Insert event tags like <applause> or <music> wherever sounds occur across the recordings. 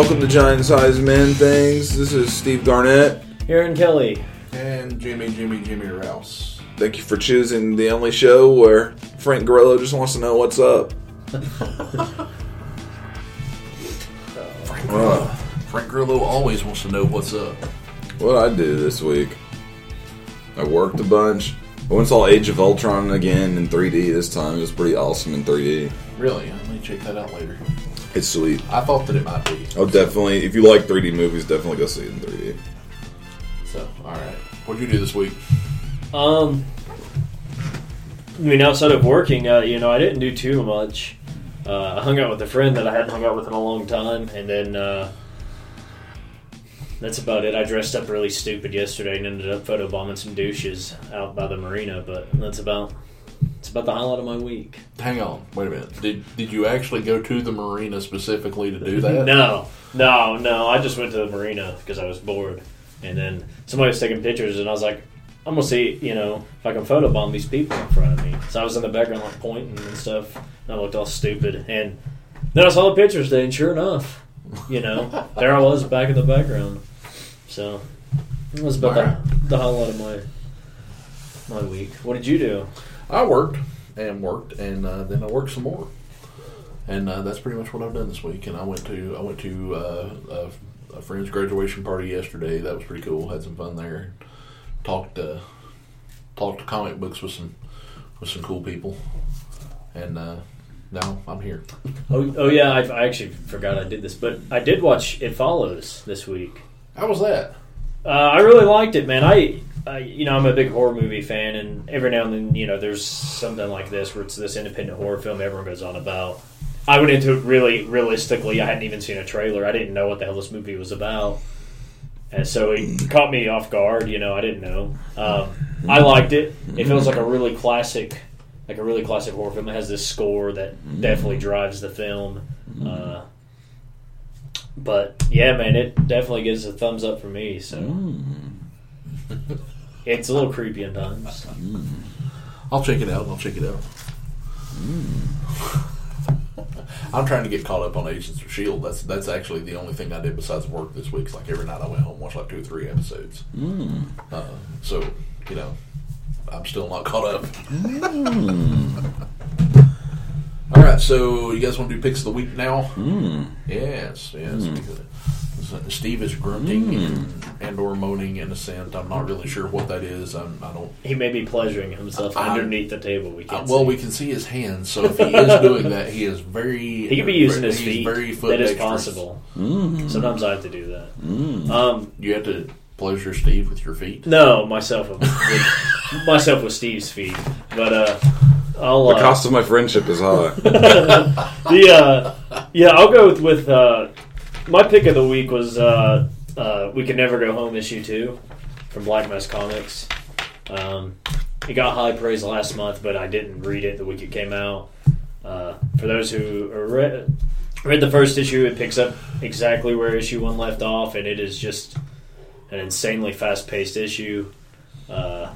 Welcome to Giant Size Man Things. This is Steve Garnett. Aaron Kelly. And Jimmy, Jimmy, Jimmy Rouse. Thank you for choosing the only show where Frank Grillo just wants to know what's up. <laughs> Frank Grillo. Frank Grillo always wants to know what's up. What I do this week? I worked a bunch. I went and saw Age of Ultron again in 3D this time. It was pretty awesome in 3D. Really? Let me check that out later. It's sweet. I thought that it might be. Oh, definitely. If you like 3D movies, definitely go see it in 3D. So, all right. What'd you do this week? Um, I mean, outside of working, uh, you know, I didn't do too much. Uh, I hung out with a friend that I hadn't hung out with in a long time, and then uh, that's about it. I dressed up really stupid yesterday and ended up photobombing some douches out by the marina, but that's about it's about the highlight of my week. Hang on. Wait a minute. Did did you actually go to the marina specifically to do <laughs> that? No, no, no. I just went to the marina because I was bored, and then somebody was taking pictures, and I was like, I'm gonna see, you know, if I can photobomb these people in front of me. So I was in the background like pointing and stuff, and I looked all stupid. And then I saw the pictures today, and sure enough, you know, <laughs> there I was back in the background. So it was about the, the highlight of my my week. What did you do? I worked and worked, and uh, then I worked some more. And uh, that's pretty much what I've done this week. And I went to I went to uh, a, a friend's graduation party yesterday. That was pretty cool. Had some fun there. Talked uh, talked to comic books with some with some cool people. And uh, now I'm here. <laughs> Oh, oh yeah, I, I actually forgot I did this, but I did watch It Follows this week. How was that? Uh, I really liked it, man. I, I, you know, I'm a big horror movie fan, and every now and then, you know, there's something like this where it's this independent horror film everyone goes on about. I went into it really realistically. I hadn't even seen a trailer. I didn't know what the hell this movie was about, and so it caught me off guard. You know, I didn't know. Um, I liked it. It feels like a really classic, like a really classic horror film. It has this score that definitely drives the film. Uh, but yeah, man, it definitely gives a thumbs up for me. So it's a little creepy at times. Mm. I'll check it out. I'll check it out. Mm. I'm trying to get caught up on Agents of Shield. That's that's actually the only thing I did besides work this week. It's like every night I went home and watched like two or three episodes. Mm. Uh, so you know, I'm still not caught up. All right, so you guys want to do picks of the week now? Yes, yes. because- Steve is grunting and, and or moaning in a scent. I'm not really sure what that is. I'm, I don't. He may be pleasuring himself I'm- underneath the table. We Uh, can't. well, see. we can see his hands, so if he is doing that, he is very. He could be using his feet. Very foot that is dexterous. possible. Sometimes I have to do that. Um, You have to pleasure Steve with your feet. no, myself with, with myself with Steve's feet, but uh, I'll The uh, cost of my friendship is high. <laughs> the uh, yeah, I'll go with, with uh, my pick of the week was uh, uh, "We Can Never Go Home" issue two from Black Mask Comics. Um, it got high praise last month, but I didn't read it the week it came out. Uh, for those who read, read the first issue, it picks up exactly where issue one left off, and it is just an insanely fast-paced issue. Uh,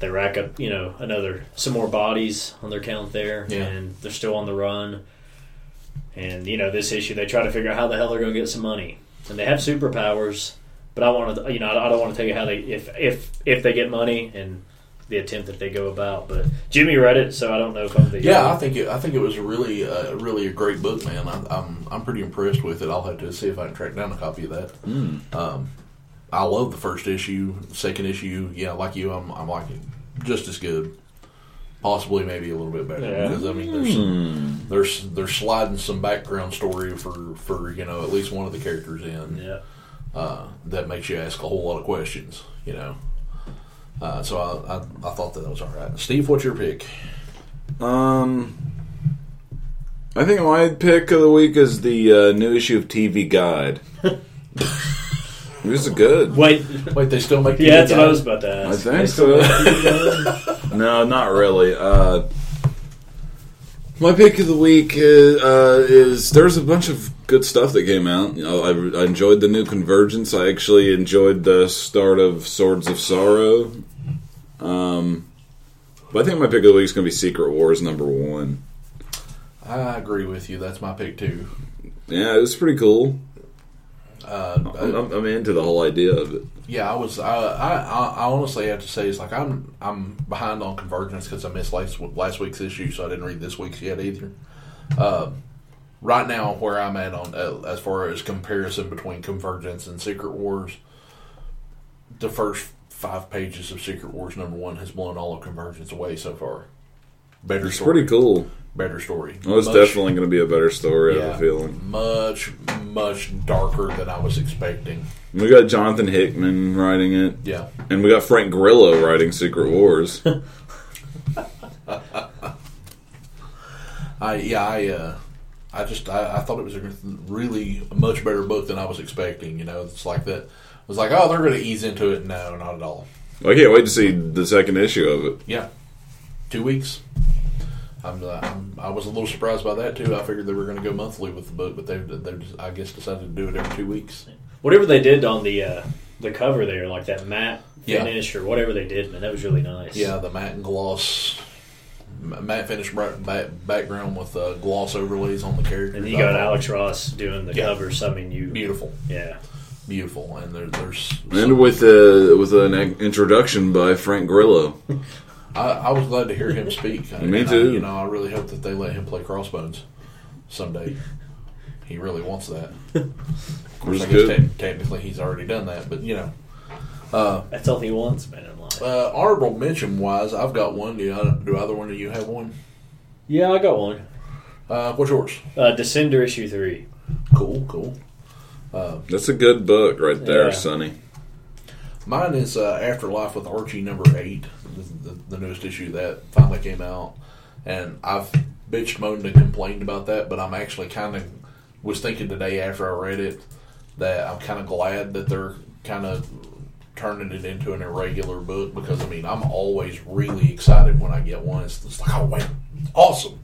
they rack up, you know, another some more bodies on their count there, Yeah. and they're still on the run. And you know, this issue they try to figure out how the hell they're going to get some money, and they have superpowers. But I want to, you know, I don't want to tell you how they if if if they get money and the attempt that they go about. But Jimmy read it, so I don't know if I'm the Yeah, I think it, I think it was a really uh, really a great book, man. I, I'm I'm pretty impressed with it. I'll have to see if I can track down a copy of that. Um, I love the first issue, second issue. Yeah, like you, I'm I'm liking just as good. Possibly, maybe a little bit better Yeah. because I mean, there's some, there's they're sliding some background story for for you know at least one of the characters in. yeah. uh, that makes you ask a whole lot of questions, you know. Uh, so I, I, I thought that was all right. Steve, what's your pick? Um, I think my pick of the week is the uh, new issue of TV Guide. <laughs> This is good. Wait, Wait, they still make. yeah, the that's what I was about to I think so. <laughs> no, not really. Uh, my pick of the week is, uh, is there's a bunch of good stuff that came out. You know, I, I enjoyed the new Convergence. I actually enjoyed the start of Swords of Sorrow. Um, but I think my pick of the week is going to be Secret Wars number one. I agree with you. That's my pick too. Yeah, it was pretty cool. Uh, I'm, I'm, into the whole idea of it. yeah, I was. I, I, I I honestly have to say, it's like I'm I'm behind on Convergence because I missed last last week's issue, so I didn't read this week's yet either. Uh, right now, where I'm at on uh, as far as comparison between Convergence and Secret Wars, the first five pages of Secret Wars number one has blown all of Convergence away so far. Better It's story. pretty cool. Better story. Well, it's Much- definitely going to be a better story. I have a feeling. much much darker than I was expecting. We got Jonathan Hickman writing it, Yeah. and we got Frank Grillo writing Secret Wars. <laughs> I yeah I uh, I just I, I thought it was a really much better book than I was expecting. You know, it's like that. It was like, oh, they're going to ease into it. No, not at all. I can't wait to see the second issue of it. Yeah, two weeks. I'm, uh, I'm I was a little surprised by that too. I figured they were going to go monthly with the book, but they they just, I guess decided to do it every two weeks. Whatever they did on the uh, the cover there, like that matte Yeah. finish or whatever they did, man, that was really nice. Yeah, the matte and gloss. Matte finish bright back, background with uh, gloss overlays on the characters. And you got Alex Ross doing the Yeah. covers. I mean, you Beautiful, yeah. beautiful, and there, there's And with uh, with an introduction by Frank Grillo. <laughs> I, I was glad to hear him speak. <laughs> Me And I- too. you know, I really hope that they let him play Crossbones someday. He really wants that. <laughs> Of course, Was I guess good. te- technically he's already done that, but you know. Uh, That's all he wants, man, in life. uh, honorable mention wise, I've got one. Do, you, do either one of you have one? yeah, I got one. Uh, what's yours? Uh, Descender issue three. Cool, cool. Uh, That's a good book right there, Yeah. Sonny. Mine is uh, Afterlife with Archie number eight, the, the, newest issue that finally came out, and I've bitched, moaned, and complained about that. But I'm actually kind of was thinking today after I read it that I'm kind of glad that they're kind of turning it into an irregular book because I mean I'm always really excited when I get one. It's, like oh man, awesome,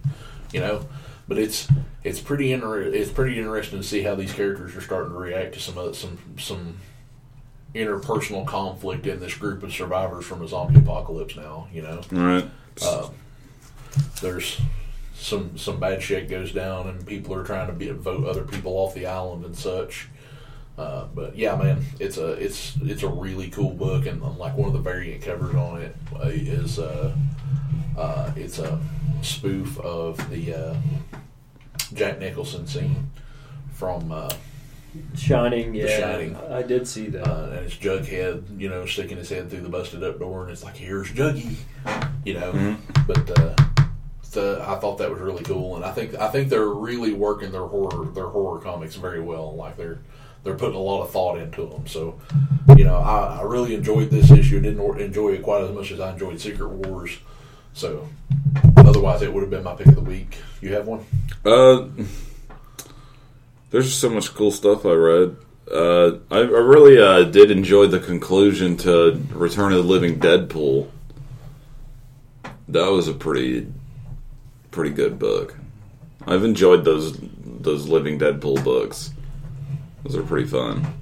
you know. But it's it's pretty inter- it's pretty interesting to see how these characters are starting to react to some of some some interpersonal conflict in this group of survivors from a zombie apocalypse now you know Right. uh, there's some some bad shit goes down and people are trying to be, vote other people off the island and such uh, but yeah man it's a it's it's a really cool book and like one of the variant covers on it is uh, uh, uh, it's a spoof of the uh, Jack Nicholson scene from uh, Shining, yeah. Shining. I did see that. uh, and it's Jughead, you know, sticking his head through the busted up door, and it's like, "Here's Juggy," you know. Mhm. But uh, the, I thought that was really cool, and I think I think they're really working their horror their horror comics very well. Like they're they're putting a lot of thought into them. So, you know, I, I really enjoyed this issue. Didn't enjoy it quite as much as I enjoyed Secret Wars. So, otherwise, it would have been my pick of the week. You have one? Uh, there's just so much cool stuff I read. Uh, I, I really uh, did enjoy the conclusion to Return of the Living Deadpool. That was a pretty, pretty good book. I've enjoyed those those Living Deadpool books. Those are pretty fun.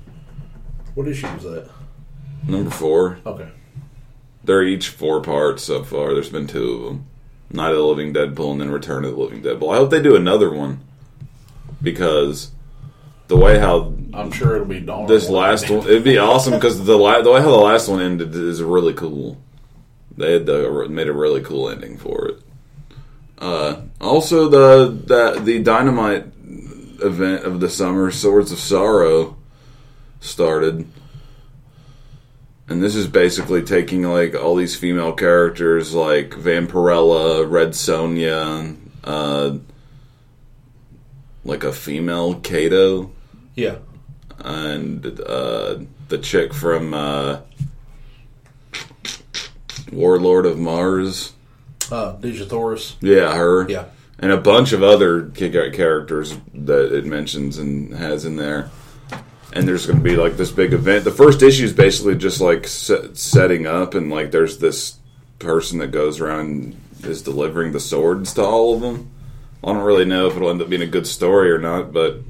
What issue was that? Number four. Okay. They're each four parts so far. There's been two of them. Night of the Living Deadpool and then Return of the Living Deadpool. I hope they do another one because the way how I'm sure it'll be Dawn. this last one it'd be awesome because the la- the way how the last one ended is really cool. They had the, made a really cool ending for it. Uh, also, the that the dynamite event of the summer, Swords of Sorrow, started. And this is basically taking like all these female characters like Vampirella, Red Sonja, uh, like a female Kato, Yeah. and uh, the chick from uh, Warlord of Mars. Uh, Dejah Thoris. Yeah, her. Yeah. And a bunch of other kick characters that it mentions and has in there. And there's going to be like this big event. The first issue is basically just like set, setting up, and like there's this person that goes around and is delivering the swords to all of them. I don't really know if it'll end up being a good story or not, but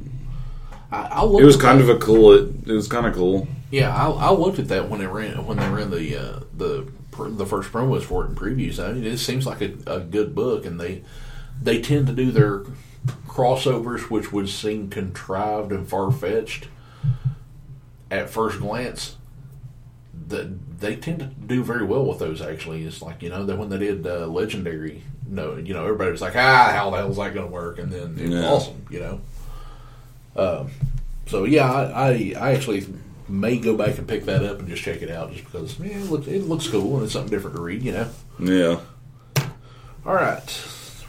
I, I looked it was kind that- of a cool. It, it was kind of cool. Yeah, I, I looked at that when they ran when they ran the uh, the pr- the first promos for it in previews. I mean, it seems like a, a good book, and they they tend to do their crossovers which would seem contrived and far fetched at first glance, that they tend to do very well with those. Actually, it's like you know that when they did uh, Legenderry, no, you know everybody was like, ah, how the hell is that going to work? And then it was Yeah. awesome, you know. Um, so yeah, I, I I actually may go back and pick that up and just check it out, just because yeah, it looks it looks cool and it's something different to read, you know. Yeah. All right,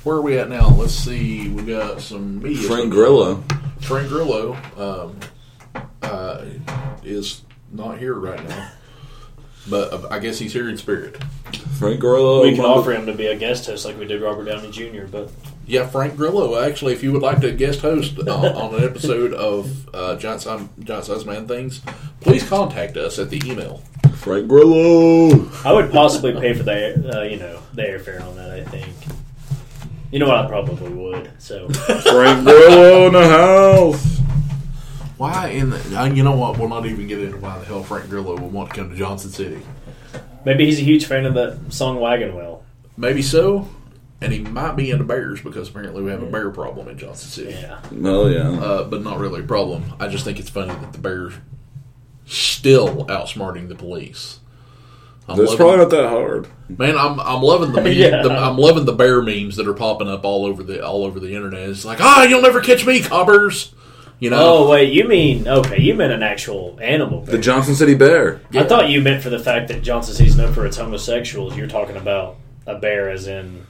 where are we at now? Let's see. We got some media. Frank Grillo. Frank Grillo um, uh, is not here right now, but uh, I guess he's here in spirit. Frank Grillo. we can offer him to be a guest host like we did Robert Downey Jr. But Yeah, Frank Grillo. Actually, if you would like to guest host on, on an episode of uh, Giant Size Giant Size Man Things, please contact us at the email. Frank Grillo. I would possibly pay for the uh, you know the airfare on that. I think. You know what? I probably would. So Frank Grillo in the house. Why in the? Uh, you know what? We'll not even get into why the hell Frank Grillo would want to come to Johnson City. maybe he's a huge fan of the song Wagon Wheel. Maybe so, and he might be into bears because apparently we have a bear problem in Johnson City. Yeah. Oh yeah. uh, but not really a problem. I just think it's funny that the Bears still outsmarting the police. I'm That's loving- probably not that hard. man. I'm I'm loving the, <laughs> meme, Yeah. the I'm loving the bear memes that are popping up all over the all over the internet. It's like ah, you'll never catch me, cobbers. You know, Oh wait, you mean okay? You meant an actual animal. The Johnson City Bear. I thought you meant for the fact that Johnson City's known for its homosexuals. You're talking about a bear, as in,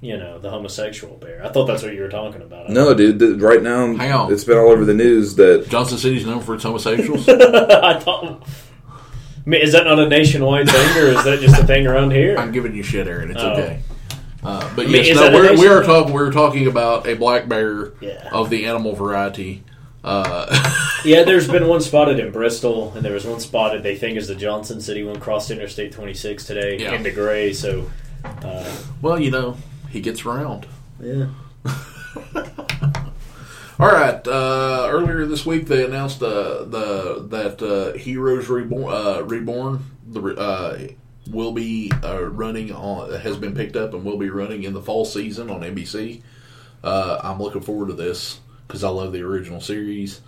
you know, the homosexual bear. I thought that's what you were talking about. No, dude. th- Right now, Hang on. it's been all over the news that Johnson City's known for its homosexuals. <laughs> I thought. I mean, is that not a nationwide thing, or is that just a thing around here? I'm giving you shit, Aaron. It's Oh. okay. Uh, but mean, yes, is no, that we're, we are nationwide- talking. We're talking about a black bear Yeah. of the animal variety. Uh, <laughs> Yeah, there's been one spotted in Bristol, and there was one spotted they think is the Johnson City one crossed Interstate 26 today Yeah. into Gray. So, uh, well, you know, he gets around. yeah. <laughs> All right. Uh, earlier this week, they announced uh, the that uh, Heroes Reborn, uh, Reborn the uh, will be uh, running on has been picked up and will be running in the fall season on NBC. Uh, I'm looking forward to this because I love the original series.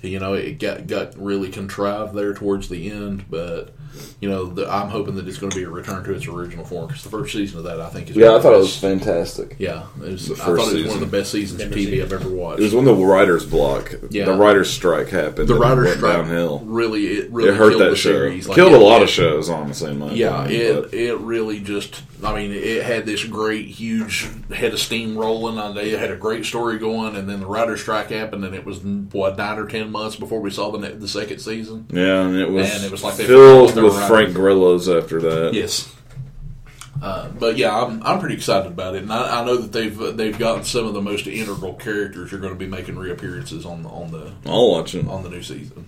You know, it got got really contrived there towards the end, but you know, the, I'm hoping that it's going to be a return to its original form because the first season of that I think is yeah, I of the thought it was fantastic. yeah, it was, I first thought it was one of the best seasons of TV I've ever watched. It was when the writers' block, Yeah. the writers' strike happened. the writer's strike downhill. really it really It hurt killed that the show. series. Like, Killed it- a lot it- of shows, honestly. In my Yeah, opinion, it but- it really just. I mean, it had this great, huge head of steam rolling. and It had a great story going, and then the writer's strike happened, and it was what nine or ten months before we saw the the second season. yeah, and it was, And it was like they forgot filled with writing. Frank Grillos after that. Yes. Uh, but yeah, I'm, I'm pretty excited about it, and I, I know that they've they've gotten some of the most integral characters are going to be making reappearances on the on the I'll watch it. on the new season,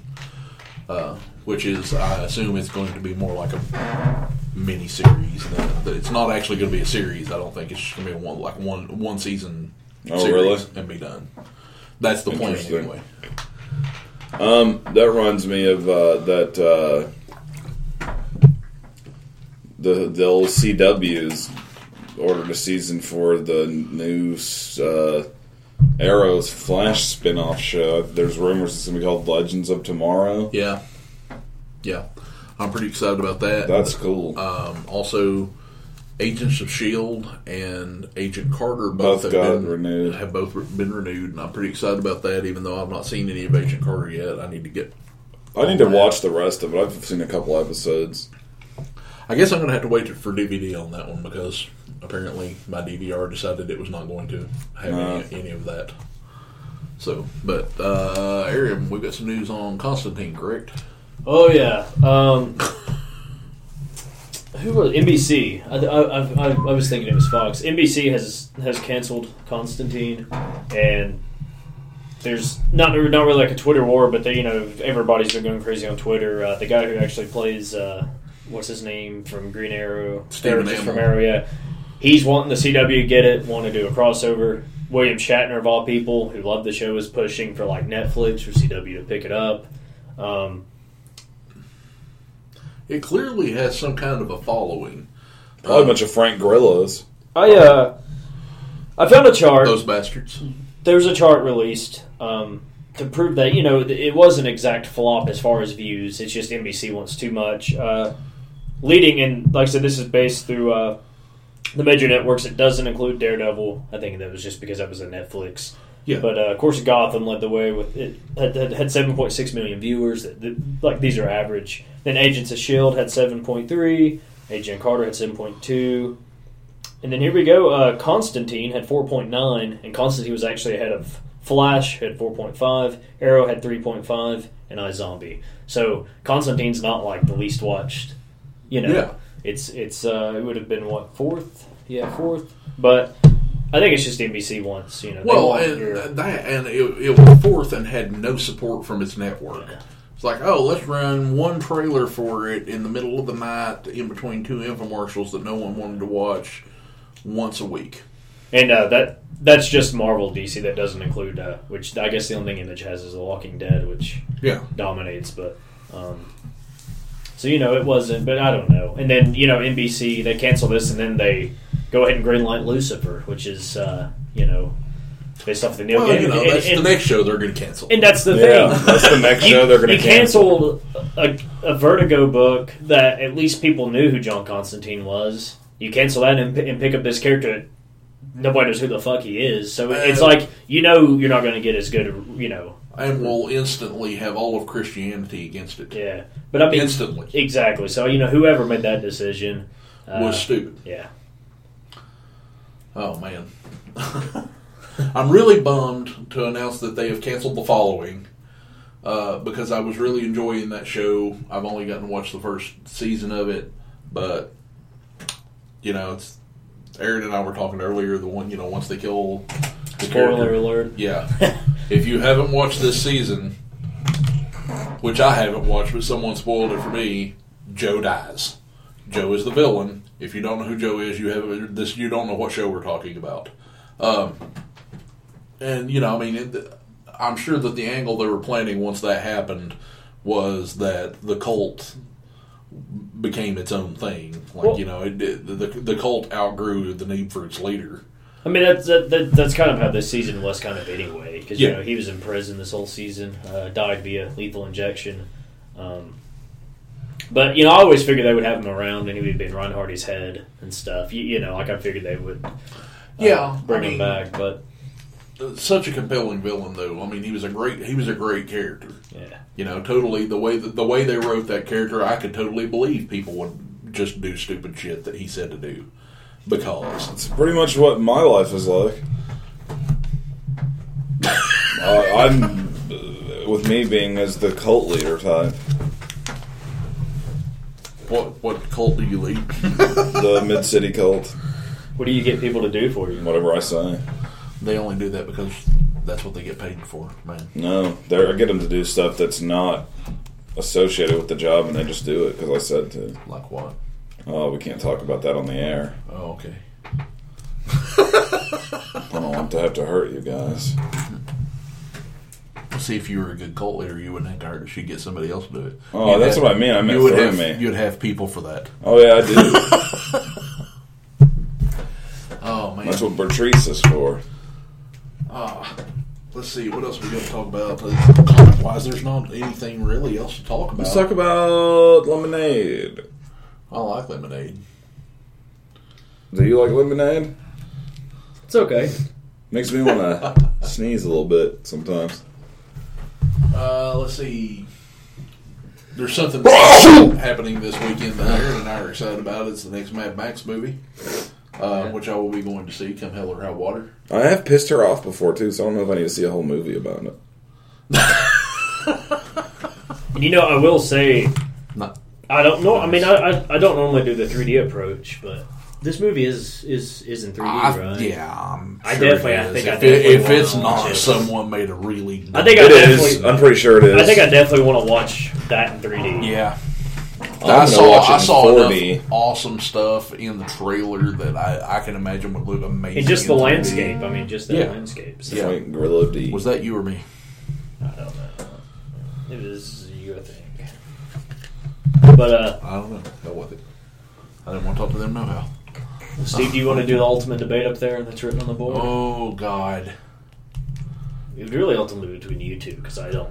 uh, which is I assume it's going to be more like a mini series. It's not actually going to be a series. I don't think it's just going to be one like one one season Oh, series really? and be done. That's the plan Interesting. anyway. Um, that reminds me of uh, that uh, the the old CW's ordered a season for the new uh, Arrow's Flash spin-off show. There's rumors it's gonna be called Legends of Tomorrow. Yeah, yeah, I'm pretty excited about that. That's cool. um, also. Agents of Shield and Agent Carter Both both, have got been, renewed. Have both been renewed, and I'm pretty excited about that. Even though I've not seen any of Agent Carter yet, I need to get I need to watch the rest of it. I've seen a couple episodes. I guess I'm going to have to wait for DVD on that one because apparently my DVR decided it was not going to have No. any, any of that. So, but uh, Aaron, we've got some news on Constantine, correct? Oh yeah. Um, who was NBC? I, I, I, I was thinking it was Fox. NBC has has canceled Constantine, and there's not not really like a Twitter war, but they, you know everybody's been going crazy on Twitter. Uh, the guy who actually plays uh, what's his name from Green Arrow, Stephen Or just from Amell. Arrow, yeah. He's wanting the CW to get it, want to do a crossover. William Shatner of all people, who loved the show, is pushing for like Netflix or CW to pick it up. Um, It clearly has some kind of a following. Probably a bunch of Frank Grillos. I uh, I found a chart. Those bastards. there was a chart released um, to prove that you know it was an exact flop as far as views. It's just NBC wants too much. Uh, leading and like I said, this is based through uh, the major networks. It doesn't include Daredevil. I think that was just because that was a Netflix. Yeah. But uh, of course, Gotham led the way with it had, had, had 7.6 million viewers. That, that- like these are average. Then Agents of Shield had 7.3. Agent Carter had 7.2. And then here we go. Uh, Constantine had 4.9, and Constantine was actually ahead of Flash had 4.5, Arrow had 3.5, and iZombie. So Constantine's not like the least watched. You know, Yeah. it's it's uh, it would have been what fourth? Yeah, fourth. But I think it's just NBC once. you know. Well, and your- that and it, it was fourth and had no support from its network. It's like, oh, let's run one trailer for it in the middle of the night, in between two infomercials that no one wanted to watch, once a week. And uh, that that's just Marvel DC. That doesn't include uh, which I guess the only thing Image has is The Walking Dead, which Yeah, dominates. But um, so you know it wasn't. But I don't know. And then you know NBC they cancel this, and then they go ahead and greenlight Lucifer, which is uh, you know based off the Neil well, Gaiman. you know, and, that's and- the next show they're going to cancel. and that's the Yeah, thing. that's the next You- show they're going to you cancel. canceled a, a Vertigo book that at least people knew who John Constantine was. You cancel that and, and pick up this character. Nobody knows who the fuck he is. So it's Uh, like you know you're not going to get as good. You know, and will instantly have all of Christianity against it. yeah. But I mean, Instantly. exactly. So you know, whoever made that decision uh, was stupid. yeah. Oh man, <laughs> I'm really bummed to announce that they have canceled the following uh, because I was really enjoying that show. I've only gotten to watch the first season of it, but you know, it's Aaron and I were talking earlier. The one, you know, once they kill the Spoiler character- alert. yeah. <laughs> if you haven't watched this season, which I haven't watched, but someone spoiled it for me, Joe dies. Joe is the villain. If you don't know who Joe is, you have this. You don't know what show we're talking about. Um, and you know, I mean, it, I'm sure that the angle they were planning once that happened was that the cult became its own thing. Like Well- you know, it, it, the the cult outgrew the need for its leader. I mean, that's that, that, that's kind of how this season was kind of anyway. Because you know he was in prison this whole season, uh, died via lethal injection. Um, but you know, I always figured they would have him around, and he would be in Ryan Hardy's head and stuff. You, you know, like I figured they would. uh, Yeah, bring I him back, but such a compelling villain though. I mean, he was a great he was a great character. yeah, You know, totally the way that the way they wrote that character, I could totally believe people would just do stupid shit that he said to do because It's pretty much what my life is like. uh, I'm uh, with me being as the cult leader type, what what cult do you lead? <laughs> the mid city cult, what do you get people to do for you? whatever I say. they only do that because that's what they get paid for, man. No, they're, I get them to do stuff that's not associated with the job, and they just do it because I said to. Like what? Oh, we can't talk about that on the air. Oh, okay. <laughs> I don't want to have to hurt you guys. See, if you were a good cult leader, you wouldn't have to hurt. You'd get somebody else to do it. Oh, You'd that's have- what I mean. I meant you would through have me. you'd have people for that. Oh yeah, I do. <laughs> Oh man. That's what Bertrice is for. Ah, let's see. What else we got to talk about? Uh, Comic wise, there's not anything really else to talk about. Let's talk about lemonade. I like lemonade. Do you like lemonade? It's okay. Makes me want to <laughs> sneeze a little bit sometimes. Uh, let's see. There's something <laughs> happening this weekend that Aaron and I are excited about. It's the next Mad Max movie, uh, which I will be going to see come hell or high water. I have pissed her off before too, so I don't know if I need to see a whole movie about it. You know, I will say, Not, I don't know. I mean, I, I, I don't normally do the 3D approach, but this movie is is is in 3D, I, right? Yeah, I'm I sure definitely- it I is. think I if, definitely it, if it's not, it. someone made a really. I think I It definitely. is. I'm pretty sure it is. I think I definitely want to watch that in 3D. Yeah. I'm I gonna saw, I saw enough awesome stuff in the trailer that I, I can imagine would look amazing. And just the in 3D. landscape. I mean, just the Yeah. landscape. So, Yeah. Like Gorilla D. Was that you or me? I don't know. It was your thing. But uh, I don't know. Hell with it. I didn't want to talk to them no how. Steve, do you want to do the ultimate debate up there that's written on the board? Oh God. It would really ultimately between you two because I don't,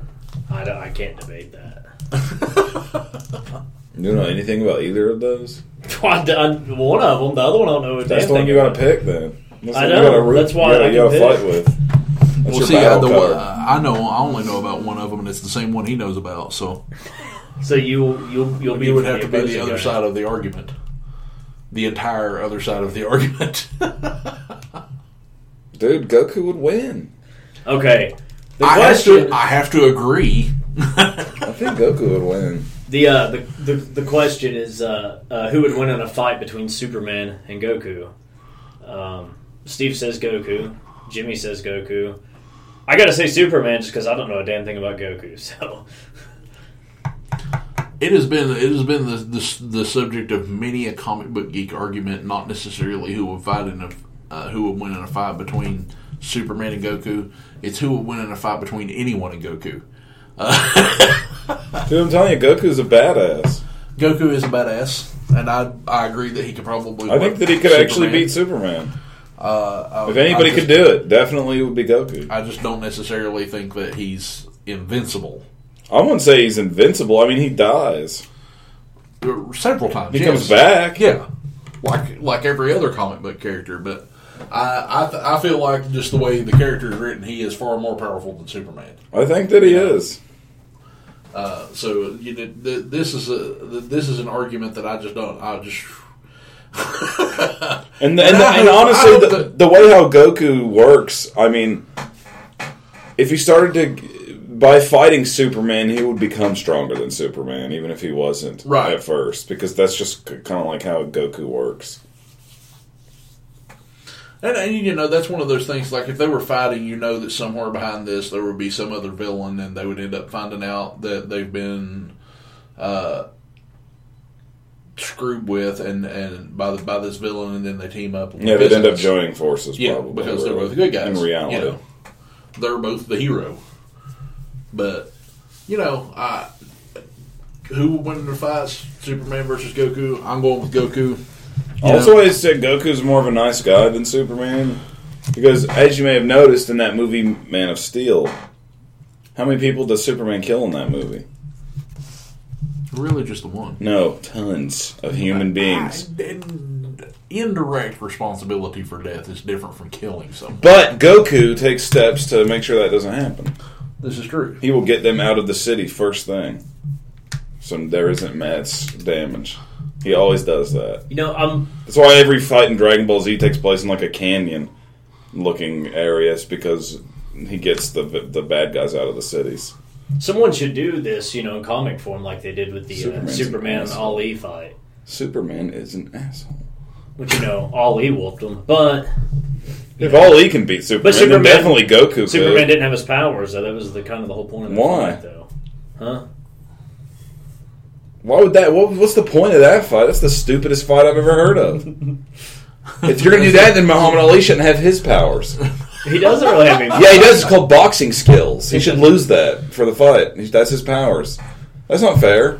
I don't, I can't debate that. <laughs> You don't know anything about either of those? <laughs> One of them, the other one I don't know. what That's the one you got to pick then. That's I the one know, You gotta root, that's why you gotta, I you gotta can fight pick. with. That's Well, your see, I, battle the, card. one- I know. I only know about one of them, and it's the same one he knows about. So <laughs> So you, you'll, you'll be. you would have to be the other guy. side of the argument, the entire other side of the argument. <laughs> Dude, Goku would win. Okay. The I have question, to. I have to agree. I think Goku would win. the, uh, the the the question is, uh, uh, who would win in a fight between Superman and Goku? Um, Steve says Goku. Jimmy says Goku. I gotta say Superman just because I don't know a damn thing about Goku. <laughs> So It has been it has been the, the the subject of many a comic book geek argument, not necessarily who would fight in a uh, who would win in a fight between Superman and Goku. It's who would win in a fight between anyone and Goku. <laughs> Dude, I'm telling you, Goku's a badass. Goku is a badass, and I I agree that he could probably. I think that he could actually beat Superman. Uh, I- If anybody I could do it, definitely it would be Goku. I just don't necessarily think that he's invincible. I wouldn't say he's invincible. I mean, he dies. Several times He yes. comes back. Yeah, like like every other comic book character, but I I, th- I feel like just the way the character is written, he is far more powerful than Superman. I think that he is. Uh, so you know, th- this is a th- this is an argument that I just don't. I just <laughs> And, and, And I and honestly, the, the way how Goku works, I mean, if he started to by fighting Superman, he would become stronger than Superman, even if he wasn't Right. at first, because that's just kind of like how Goku works. and, and you know that's one of those things. Like if they were fighting, you know that somewhere behind this there would be some other villain, and they would end up finding out that they've been. Uh, screwed with and and by the, by this villain and then they team up Yeah, they'd end up joining forces, Yeah, probably because they're both good guys. In reality, you know. they're both the hero. But you know, I, who will win in the fights? Superman versus Goku. I'm going with Goku. I also always said Goku's more of a nice guy than Superman, because as you may have noticed in that movie Man of Steel, how many people does Superman kill in that movie? Really, just the one. No, tons of human beings. I- indirect responsibility for death is different from killing someone. But Goku takes steps to make sure that doesn't happen. This is true. He will get them out of the city first thing, so there isn't mass damage. He always does that. you know, I'm That's why every fight in Dragon Ball Z takes place in like a canyon-looking areas because he gets the the bad guys out of the cities. someone should do this, you know, in comic form like they did with the uh, Superman. Ali fight. Superman is an asshole. Which you know, Ali whooped him, but If all he can beat Superman, but Superman- definitely Goku Superman could. didn't have his powers. So that was the kind of the whole point of the Why? fight, though. Huh? Why would that? What, what's the point of that fight? That's the stupidest fight I've ever heard of. <laughs> if you're gonna do that, then Muhammad Ali shouldn't have his powers. He doesn't really have any. Yeah, he does. It's called boxing skills. He should lose that for the fight. That's his powers. That's not fair.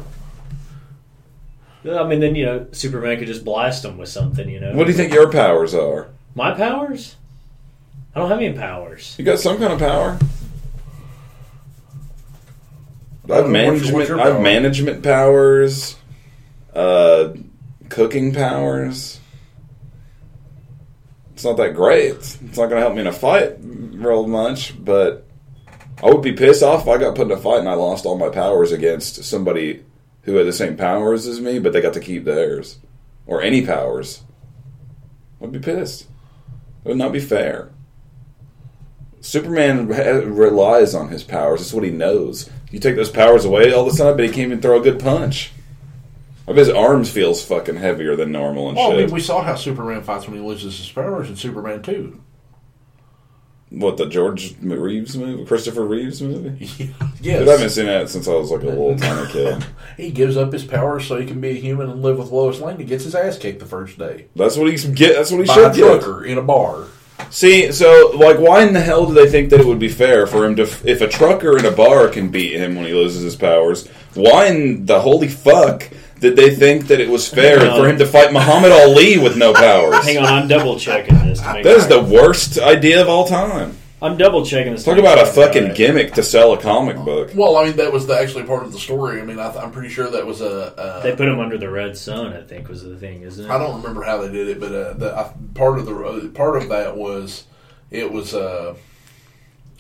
I mean, then you know, Superman could just blast him with something. You know. What do you think your powers are? My powers? I don't have any powers. You got some kind of power. I have What's your- what's management. your I have power? management powers. Uh, cooking powers. It's not that great. It's not going to help me in a fight real much, but I would be pissed off if I got put in a fight and I lost all my powers against somebody who had the same powers as me, but they got to keep theirs or any powers. I'd be pissed. It would not be fair. Superman relies on his powers. That's what he knows. You take those powers away, all of a sudden, I bet he can't even throw a good punch. I bet his arms feels fucking heavier than normal and Well, I mean, we saw how Superman fights when he loses his powers in Superman 2. what the George Reeves movie, Christopher Reeves movie? <laughs> yes. Dude, I haven't seen that since I was like a little tiny <laughs> kid. He gives up his powers so he can be a human and live with Lois Lane. He gets his ass kicked the first day. That's what he get. That's what he By should a trucker in a bar. See, so like, why in the hell do they think that it would be fair for him to, if a trucker in a bar can beat him when he loses his powers? Why in the holy fuck did they think that it was fair for him to fight Muhammad Ali with no <laughs> powers? Hang on, I'm double checking this. <laughs> That is the worst idea of all time. I'm double checking this. Talk about a fucking gimmick to sell a comic book. Well, I mean, that was the, actually part of the story. I mean, I, I'm pretty sure that was a. a They put him under the red sun. I think was the thing, isn't it? I don't remember how they did it, but uh, the, I, part of the uh, part of that was it was uh,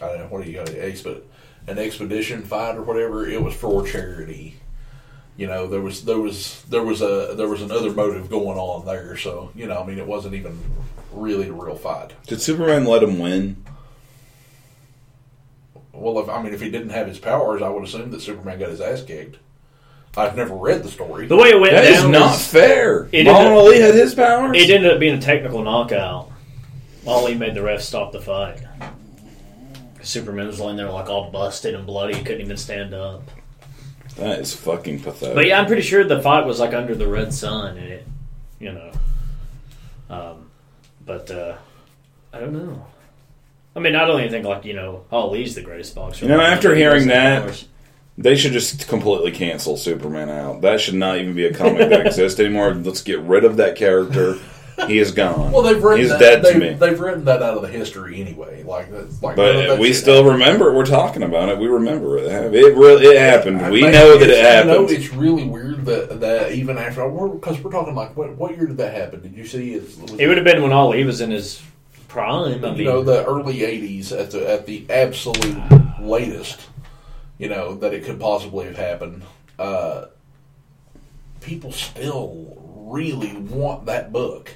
I don't know what do you got exp an expedition fight or whatever. It was for charity. You know, there was there was there was a there was another motive going on there. So you know, I mean, it wasn't even really a real fight. Did Superman let him win? Well, if I mean, if he didn't have his powers, I would assume that Superman got his ass kicked. I've never read the story. The way it went That is down not was- fair. It Muhammad Ali had his powers. It ended up being a technical knockout. Ali made the ref stop the fight. Superman was laying there like all busted and bloody. Couldn't even stand up. That is fucking pathetic. But yeah, I'm pretty sure the fight was like under the red sun, and it, you know. Um, but uh, I don't know. I mean, I don't even think like you know oh, Ali's the greatest boxer. You know, after hearing that- have- They should just completely cancel Superman out. That should not even be a comic that <laughs> exists anymore. Let's get rid of that character. He is gone. Well, they've written He's that, dead they've, to me. They've written that out of the history anyway. Like like But we still happened. remember it. We're talking about it. We remember it. It really it happened. I We know that it it's- You know, happened. it's really weird that that even after because we're talking like what what year did that happen? Did you see? It, It would have been when Ali was in his prime. I you mean, know the early '80s at the at the absolute latest. You know that it could possibly have happened. Uh, people still really want that book.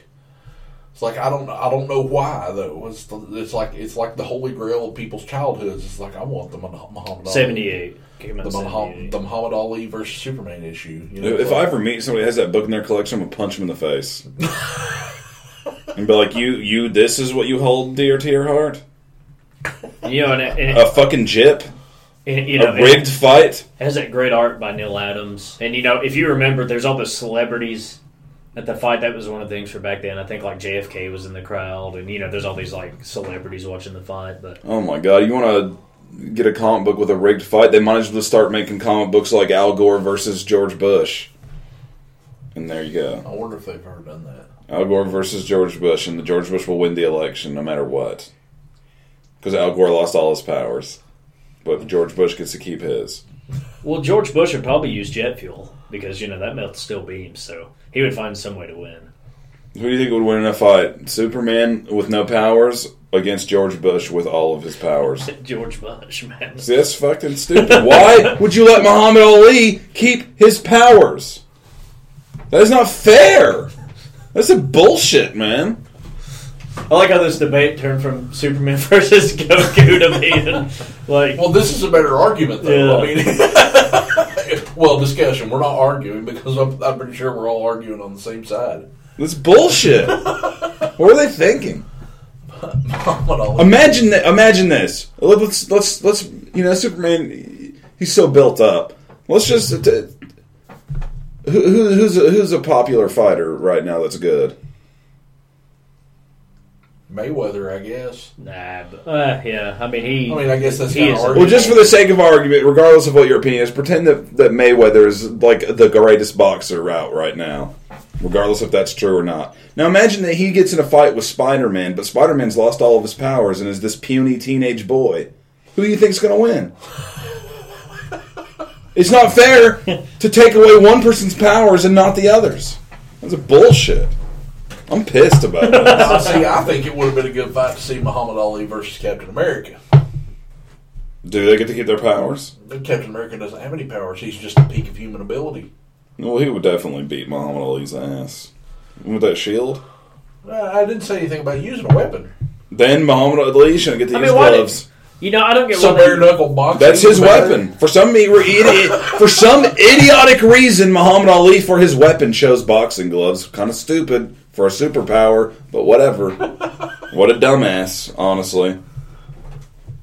It's like I don't I don't know why though. It's, it's like it's like the holy grail of people's childhoods. It's like I want the Muhammad Ali. seventy-eight. The Muhammad, the Muhammad Ali versus Superman issue. You know, If so- I ever meet somebody who has that book in their collection, I'm gonna punch them in the face <laughs> and be like, "You, you, this is what you hold dear to your heart? You know, and, and, A fucking jip, and, you know, a rigged fight." It has that great art by Neal Adams. And you know, if you remember, there's all the celebrities at the fight. That was one of the things for back then. I think like JFK was in the crowd, and you know, there's all these like celebrities watching the fight. But Oh my god, you want to get a comic book with a rigged fight? They might as well start making comic books like Al Gore versus George Bush. And there you go. I wonder if they've ever done that. Al Gore versus George Bush, and the George Bush will win the election no matter what. Because Al Gore lost all his powers. But George Bush gets to keep his. well, George Bush would probably use jet fuel because you know that melts steel beams, so he would find some way to win. Who do you think would win in a fight? Superman with no powers against George Bush with all of his powers? <laughs> George Bush, man. See, that's fucking stupid. Why <laughs> would you let Muhammad Ali keep his powers? That is not fair. That's a bullshit, man. I like how this debate turned from Superman <laughs> versus Goku to being like, Well, this is a better argument, though. Yeah. I mean, <laughs> well, discussion. We're not arguing because I'm, I'm pretty sure we're all arguing on the same side. That's bullshit. <laughs> what were they thinking? Imagine that. Imagine this. Let's let's let's you know Superman. He's so built up. Let's just. Uh, who, who, who's a, who's a popular fighter right now that's good? Mayweather, I guess. nah, but, uh, yeah. I mean, he. I mean, I guess that's He kind is- argument. Well, just for the sake of argument, regardless of what your opinion is, pretend that, that Mayweather is like the greatest boxer out right now, regardless if that's true or not. Now imagine that he gets in a fight with Spider Man, but Spider Man's lost all of his powers and is this puny teenage boy. Who do you think's going to win? It's not fair to take away one person's powers and not the others. That's a bullshit. I'm pissed about <laughs> that. Now, see, I think it would have been a good fight to see Muhammad Ali versus Captain America. Do they get to keep their powers? But Captain America doesn't have any powers. He's just the peak of human ability. Well, he would definitely beat Muhammad Ali's ass. With that shield? Uh, I didn't say anything about using a weapon. Then Muhammad Ali shouldn't get to I use mean, why did- gloves. You know, I don't get Some why bare knuckle boxing. That's his better. weapon. For some idiot, for some idiotic reason, Muhammad Ali for his weapon chose boxing gloves. Kind of stupid for a superpower, but whatever. what a dumbass, honestly.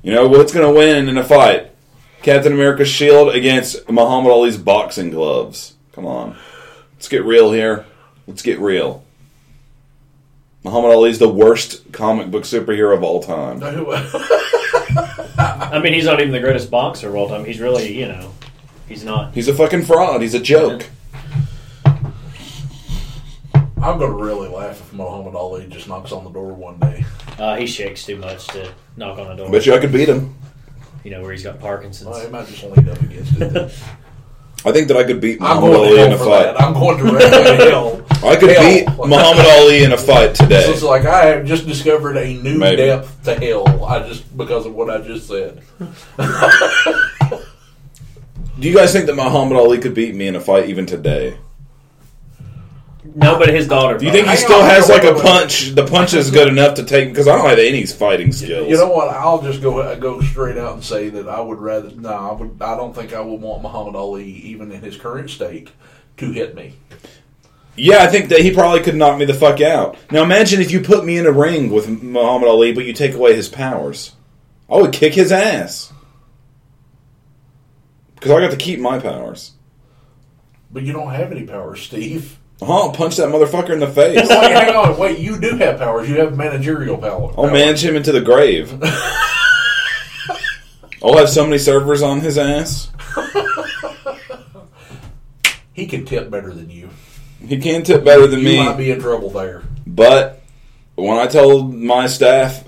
You know what's going to win in a fight? Captain America's shield against Muhammad Ali's boxing gloves. Come on, let's get real here. Let's get real. Muhammad Ali's the worst comic book superhero of all time. <laughs> <laughs> I mean, he's not even the greatest boxer of all time. He's really, you know, he's not. He's a fucking fraud. He's a joke. I I'm going to really laugh if Muhammad Ali just knocks on the door one day. Uh, he shakes too much to knock on the door. Bet you I could beat him. You know where he's got Parkinson's. Well, he might just lean up against it. <laughs> I think that I could beat I'm Muhammad going Ali to in hell a for fight. that. I'm going directly to hell. I could Hell. beat Muhammad Ali in a fight So today. it's like I have just discovered a new Maybe. depth to hell. I just because of what I just said. <laughs> Do you guys think that Muhammad Ali could beat me in a fight even today? no, but his daughter. Do you think he Hang still on, has wait, like a wait, wait. punch? The punch is good enough to take because I don't have any fighting skills. You know what? I'll just go go straight out and say that I would rather. No, I would. I don't think I would want Muhammad Ali, even in his current state, to hit me. Yeah, I think that he probably could knock me the fuck out. Now imagine if you put me in a ring with Muhammad Ali, but you take away his powers. I would kick his ass because I got to keep my powers. But you don't have any powers, Steve. I'll punch that motherfucker in the face. Wait, hang on. Wait, you do have powers. You have managerial power. I'll manage him into the grave. <laughs> I'll have so many servers on his ass. <laughs> He can tip better than you. He can tip better than me. you me. might be in trouble there. But when I told my staff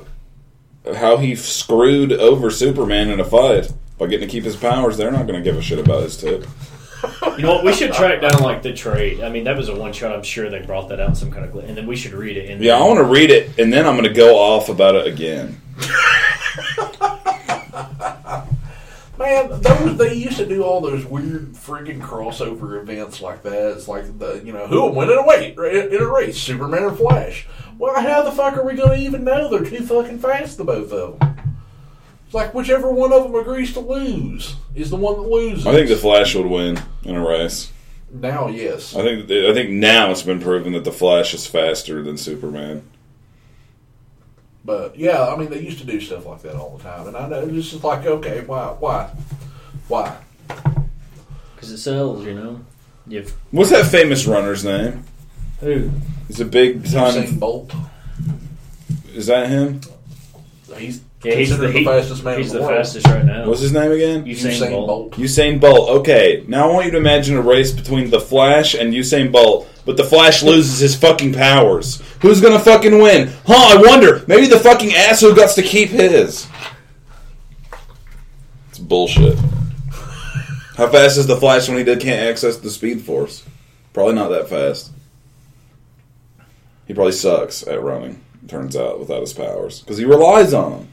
how he screwed over Superman in a fight by getting to keep his powers, they're not going to give a shit about his tip. You know what? We should track down like the trade. I mean, that was a one shot. I'm sure they brought that out in some kind of, gl- and then we should read it. And Yeah, I want to read it, and then I'm going to go off about it again. <laughs> Man, those they used to do all those weird freaking crossover events like that. It's like the you know who will win in a wait in a race, Superman or Flash. Well, how the fuck are we going to even know? They're too fucking fast, the both of them. It's like whichever one of them agrees to lose is the one that loses. I think the Flash would win in a race. now, yes. I think I think now it's been proven that the Flash is faster than Superman. But yeah, I mean, they used to do stuff like that all the time, and I know it's just like, okay, why, why, why? because it sells. You know, you've What's that famous runner's name? who He's a big Usain time. Bolt. Is that him? He's yeah he's the, considered he- fastest man He's in the, the world. fastest right now. What's his name again? Usain, Usain Bolt. Bolt. Usain Bolt. Okay, now I want you to imagine a race between the Flash and Usain Bolt, but the Flash loses his fucking powers. Who's gonna fucking win? Huh? I wonder. Maybe the fucking asshole gets to keep his. It's bullshit. How fast is the Flash when he did can't access the Speed Force? Probably not that fast. He probably sucks at running. Turns out without his powers because he relies on them.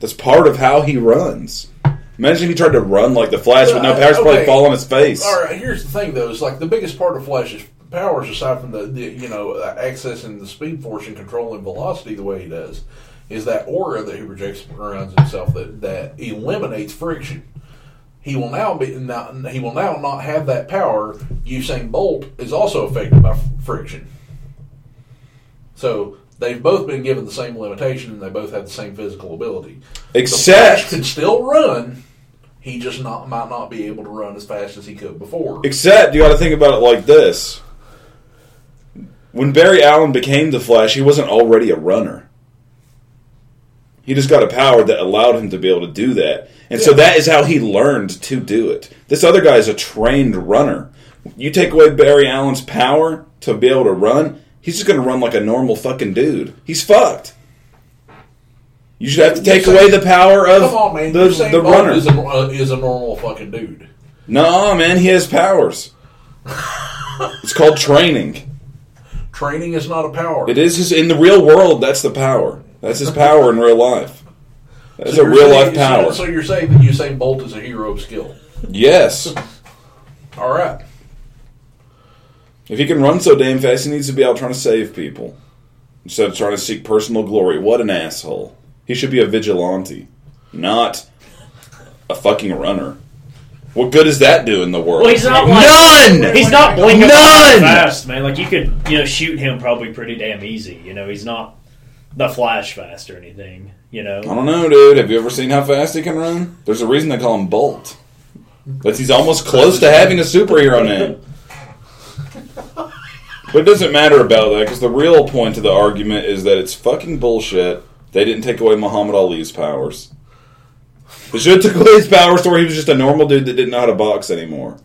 That's part of how he runs. Imagine if he tried to run like the Flash with no Uh, powers, probably fall on his face. All right, here's the thing though. It's like the biggest part of Flash's powers, aside from the, the you know accessing the speed force and controlling velocity the way he does, is that aura that he projects around himself that that eliminates friction. He will now be now, he will now not have that power. Usain Bolt is also affected by f- friction. So they've both been given the same limitation, and they both have the same physical ability. The Flash Except, could still run. He just not might not be able to run as fast as he could before. except you got to think about it like this: when Barry Allen became the Flash, he wasn't already a runner. He just got a power that allowed him to be able to do that, and so that is how he learned to do it. This other guy is a trained runner. You take away Barry Allen's power to be able to run, he's just going to run like a normal fucking dude. He's fucked. You should have to take Usain- away the power of on, man! the, the runner. is a, uh, is a normal fucking dude. No, man, he has powers. <laughs> it's called training. Training is not a power. It is his in the real world. That's the power. That's his power in real life. That's So a real saying- life power. So, so you're saying that Usain Bolt is a hero of skill. Yes, <laughs> All right. If he can run so damn fast, he needs to be out trying to save people instead of trying to seek personal glory. What an asshole! He should be a vigilante, not a fucking runner. What good does that do in the world? Well, he's not like none. He's not blinking None! fast, man. Like you could, you know, shoot him probably pretty damn easy. You know, he's not the Flash fast or anything. You know, I don't know, dude. Have you ever seen how fast he can run? There's a reason they call him Bolt. But he's almost close to having a superhero name. But it doesn't matter about that because the real point to the argument is that it's fucking bullshit. They didn't take away Muhammad Ali's powers. They should have took away his powers to where he was just a normal dude that didn't know how to box anymore.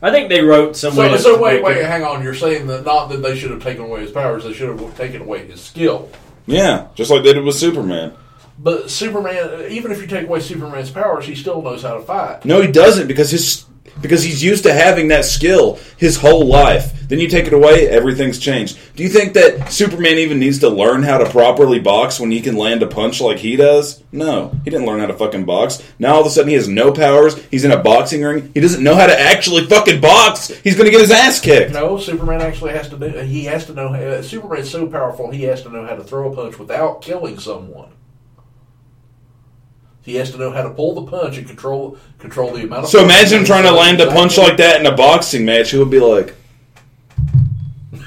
I think they wrote some way. So, to so wait, make wait, it- hang on. You're saying that not that they should have taken away his powers, they should have taken away his skill. Yeah, just like they did with Superman. But Superman, even if you take away Superman's powers, he still knows how to fight. No, he doesn't because his because he's used to having that skill his whole life. Then you take it away, everything's changed. Do you think that Superman even needs to learn how to properly box when he can land a punch like he does? No, he didn't learn how to fucking box. Now all of a sudden he has no powers. He's in a boxing ring. He doesn't know how to actually fucking box. He's going to get his ass kicked. No, Superman actually has to do. He has to know. Uh, Superman's so powerful, he has to know how to throw a punch without killing someone. He has to know how to pull the punch and control control the amount of. So imagine him trying to land a punch like that in a boxing match. He would be like, <laughs>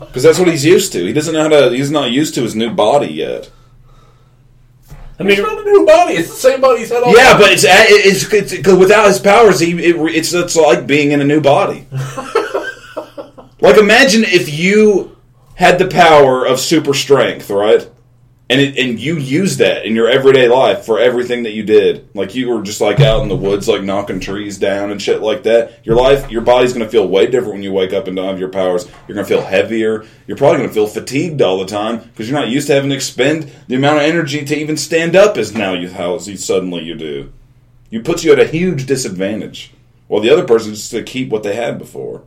because that's what he's used to. He doesn't know how to. He's not used to his new body yet. I mean, It's not a new body. It's the same body he's had all Yeah, along. but it's uh, it's, it's cause without his powers, he it, it's it's like being in a new body. <laughs> like imagine if you had the power of super strength, right? And it, and you use that in your everyday life for everything that you did. Like you were just like out in the woods, like knocking trees down and shit like that. Your life, your body's gonna feel way different when you wake up and don't have your powers. You're gonna feel heavier. You're probably gonna feel fatigued all the time because you're not used to having to expend the amount of energy to even stand up as now you how you suddenly you do. You puts you at a huge disadvantage. While the other person just to keep what they had before.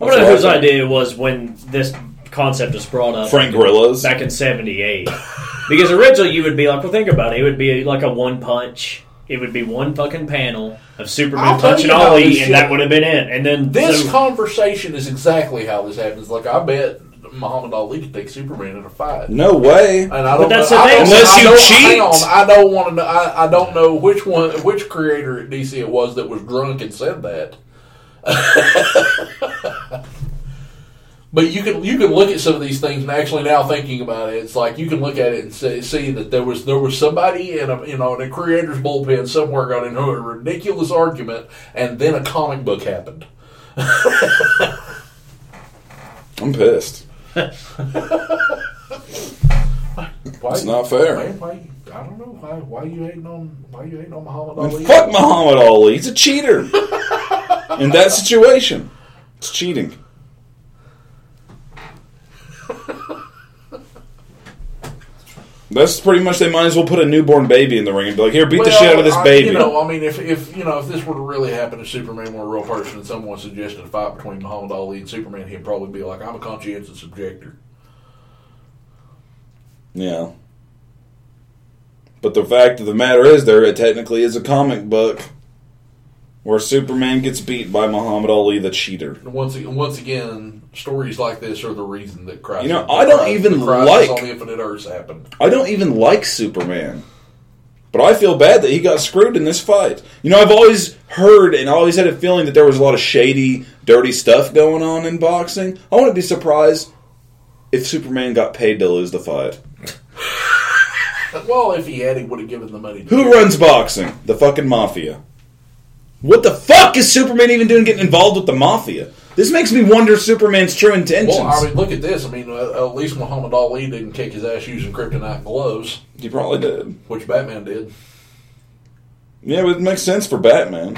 I don't whose idea it was when this concept was brought up. Frank Grillo's. back in '78. <laughs> because originally you would be like, well, think about it. It would be like a one punch. It would be one fucking panel of Superman I'll tell punching you how Ali, this and shit- that would have been it. And then This so- conversation is exactly how this happens. Like I bet Muhammad Ali could take Superman in a fight. No way. And I don't that's know, the I thing. don't- Unless I you don't- cheat. Hang on, I don't want to know. I, I don't know which one, which creator at DC it was that was drunk and said that. <laughs> but you can you can look at some of these things and actually now thinking about it, it's like you can look at it and say, see that there was there was somebody in a you know in a creator's bullpen somewhere got into a ridiculous argument and then a comic book happened. <laughs> I'm pissed. Why, <laughs> It's not fair. Why, why, I don't know why. Why you hating on? Why you hating on Muhammad And Ali? fuck Muhammad Ali. He's a cheater. <laughs> In that situation, it's cheating. That's pretty much. They might as well put a newborn baby in the ring and be like, "Here, beat the shit out of this I- baby." You know, I mean, if, if you know if this were to really happen to Superman were a real person and someone suggested a fight between Muhammad Ali and Superman, he'd probably be like, "I'm a conscientious objector." Yeah. But the fact of the matter is, there it technically is a comic book where Superman gets beat by Muhammad Ali, the cheater. Once once again, stories like this are the reason that Crisis. You know, I don't even like- on the Infinite Earths happened. I don't even like Superman. But I feel bad that he got screwed in this fight. You know, I've always heard and always had a feeling that there was a lot of shady, dirty stuff going on in boxing. I wouldn't be surprised if Superman got paid to lose the fight. <laughs> Well, if he had, he would have given the money. To Who runs boxing? The fucking mafia. What the fuck is Superman even doing getting involved with the mafia? This makes me wonder Superman's true intentions. Well, I mean, look at this. I mean, uh, at least Muhammad Ali didn't kick his ass using kryptonite gloves, he probably did. which Batman did. Yeah, but it makes sense for Batman.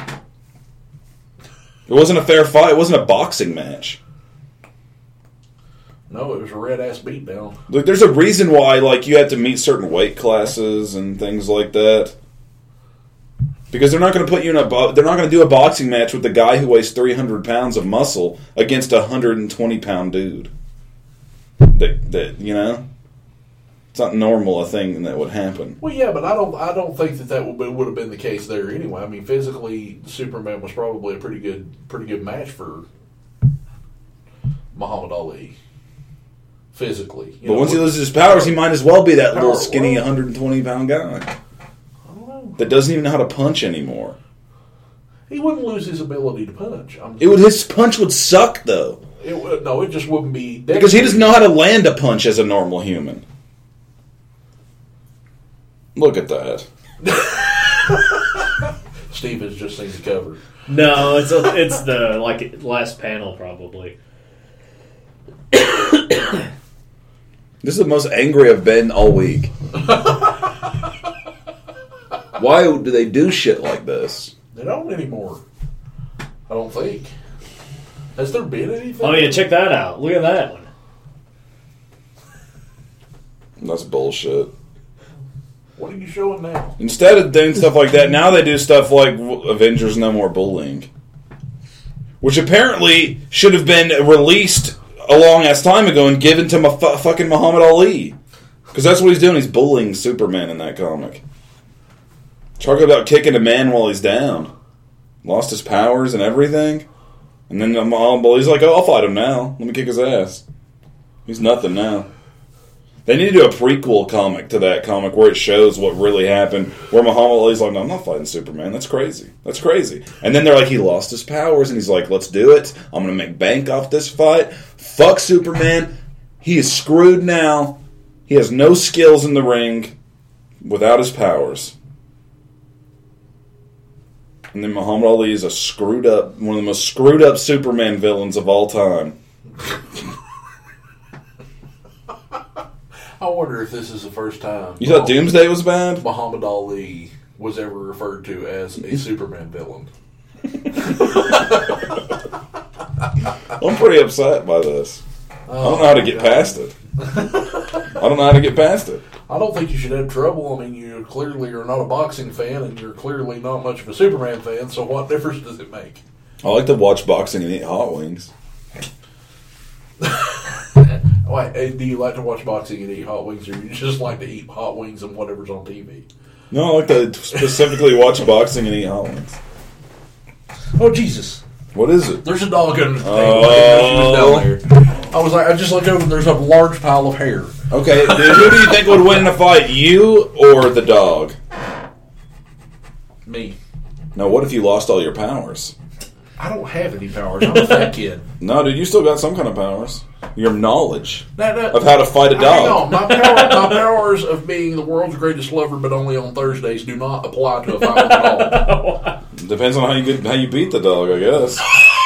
It wasn't a fair fight. It wasn't a boxing match. No, it was a red ass beatdown. Look, there's a reason why, like, you have to meet certain weight classes and things like that. Because they're not going to put you in a. Bo- they're not going to do a boxing match with the guy who weighs 300 pounds of muscle against a 120 pound dude. That that you know, it's not normal a thing that would happen. Well, yeah, but I don't. I don't think that that would, be, would have been the case there anyway. I mean, physically, Superman was probably a pretty good, pretty good match for Muhammad Ali. Physically, you But know, once he loses his powers, he might as well be that little skinny well- 120 pound guy I don't know. That doesn't even know how to punch anymore. He wouldn't lose his ability to punch. I'm, It would his punch would suck though. It would, no, it just wouldn't be Because he doesn't know how to land a punch as a normal human. Look at that. <laughs> Steve has just seen the cover. no, it's a, it's the like last panel probably. This is the most angry I've been all week. <laughs> Why do they do shit like this? They don't anymore. I don't think. Has there been anything? Oh yeah, check that out. Look at that one. That's bullshit. What are you showing now? Instead of doing stuff like that, now they do stuff like Avengers No More Bullying, which apparently should have been released a long ass time ago and given to ma- fu- fucking Muhammad Ali, because that's what he's doing. He's bullying Superman in that comic. Talking about kicking a man while he's down, lost his powers and everything, and then Muhammad Ali's like, "Oh, I'll fight him now. Let me kick his ass." He's nothing now. They need to do a prequel comic to that comic where it shows what really happened. Where Muhammad Ali's like, no, I'm not fighting Superman. That's crazy. That's crazy. And then they're like, he lost his powers, and he's like, let's do it. I'm to make bank off this fight. Fuck Superman. He is screwed now. He has no skills in the ring without his powers. And then Muhammad Ali is a screwed up, one of the most screwed up Superman villains of all time. I wonder if this is the first time You thought Doomsday was bad? Muhammad Ali was ever referred to as a Superman villain. <laughs> I'm pretty upset by this. I don't know how to get past it. I don't know how to get past it. I don't think you should have trouble. I mean, you clearly are not a boxing fan, and you're clearly not much of a Superman fan. So, what difference does it make? I like to watch boxing and eat hot wings. <laughs> Wait, do you like to watch boxing and eat hot wings, or you just like to eat hot wings and whatever's on TV? No, I like to specifically watch boxing and eat hot wings. Oh Jesus! What is it? There's a dog under the thing. Oh. Like, she was down there. I was like, I just looked over, and there's a large pile of hair. Okay, who do you think would win in a fight, you or the dog? Me. Now, what if you lost all your powers? I don't have any powers. I'm a fat kid. No, dude, you still got some kind of powers. Your knowledge That, that, of how to fight a Hang dog. on, my, power, my powers of being the world's greatest lover, but only on Thursdays, do not apply to a fight with a dog. Depends on how you get how you beat the dog, I guess. <laughs>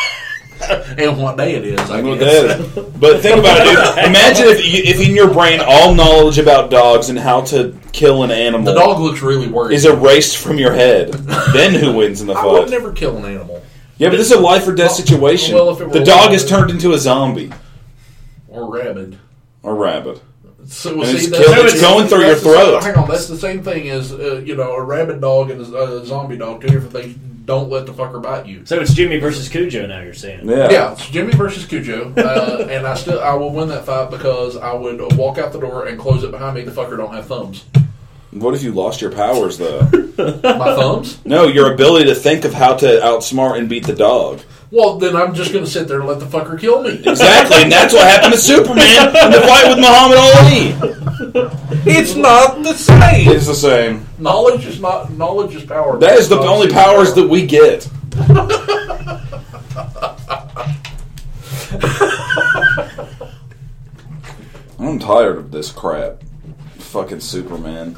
<laughs> and what day it is. I I'm with guess. But think about it, dude. <laughs> Imagine if, you, if in your brain all knowledge about dogs and how to kill an animal The dog looks really worried. is erased from your head. then who wins in the fight? <laughs> I would never kill an animal Yeah, but this is a life or death situation. well, if it were the dog is turned into a zombie or rabid. or rabid. So, And see, it's that's- killed- it's going through your the same- throat. hang on, that's the same thing as uh, you know a rabid dog and a, a zombie dog. Two different things. Don't let the fucker bite you. So it's Jimmy versus Cujo now. You're saying? Yeah. Yeah, it's Jimmy versus Cujo, uh, and I still I will win that fight because I would walk out the door and close it behind me. The fucker don't have thumbs. What if you lost your powers though? <laughs> My thumbs. no, your ability to think of how to outsmart and beat the dog. Well, then I'm just going to sit there and let the fucker kill me. Exactly, and that's what happened to Superman in the fight with Muhammad Ali. It's not the same. It's the same. Knowledge is not knowledge is power. That is the Knowledge only powers power. that we get. I'm tired of this crap. Fucking Superman.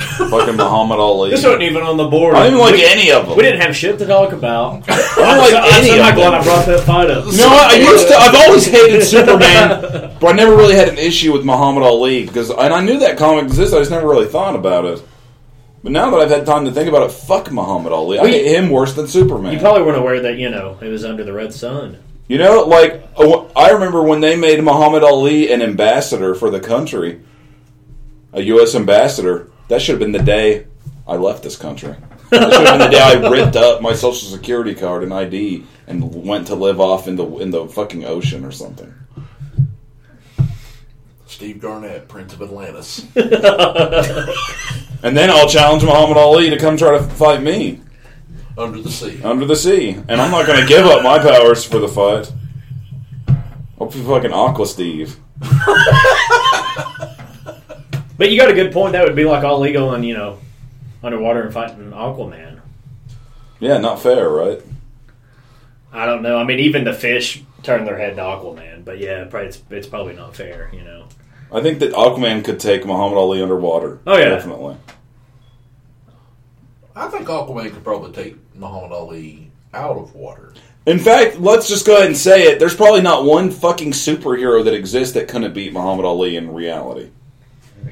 Fucking Muhammad Ali. This wasn't even on the board. I don't even like we, any of them. We didn't have shit to talk about. <laughs> I don't like I'm any so of not glad I brought that fight up. You know what? I used to. I've always hated <laughs> Superman, but I never really had an issue with Muhammad Ali because, and I knew that comic existed. I just never really thought about it. But now that I've had time to think about it, fuck Muhammad Ali. I We- hate him worse than Superman. You probably weren't aware that you know it was under the red sun. You know, like I remember when they made Muhammad Ali an ambassador for the country, a U.S. ambassador. That should have been the day I left this country. That should have been the day I ripped up my social security card and ID and went to live off in the in the fucking ocean or something. Steve Garnett, Prince of Atlantis. <laughs> And then I'll challenge Muhammad Ali to come try to fight me Under the sea. under the sea. And I'm not going to give up my powers for the fight. I'll be fucking Aqua Steve. <laughs> But you got a good point. That would be like all legal and you know underwater and fighting Aquaman. Yeah, not fair, right? I don't know. I mean, even the fish turn their head to Aquaman. But yeah, it's, it's probably not fair. You know. I think that Aquaman could take Muhammad Ali underwater. Oh, yeah. definitely. I think Aquaman could probably take Muhammad Ali out of water. In fact, let's just go ahead and say it. There's probably not one fucking superhero that exists that couldn't beat Muhammad Ali in reality.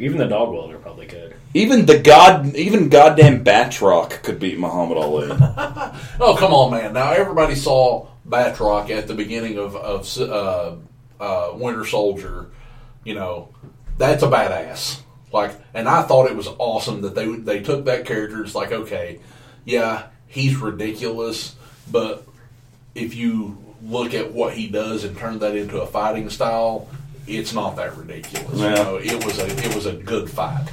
Even the dog welder probably could. Even the god, even goddamn Batroc could beat Muhammad Ali. <laughs> Oh come on, man! Now everybody saw Batroc at the beginning of of uh, uh, Winter Soldier. You know, that's a badass. Like, and I thought it was awesome that they they took that character. It's like, okay, yeah, he's ridiculous, but if you look at what he does and turn that into a fighting style, it's not that ridiculous. Yeah. You know, it was a it was a good fight.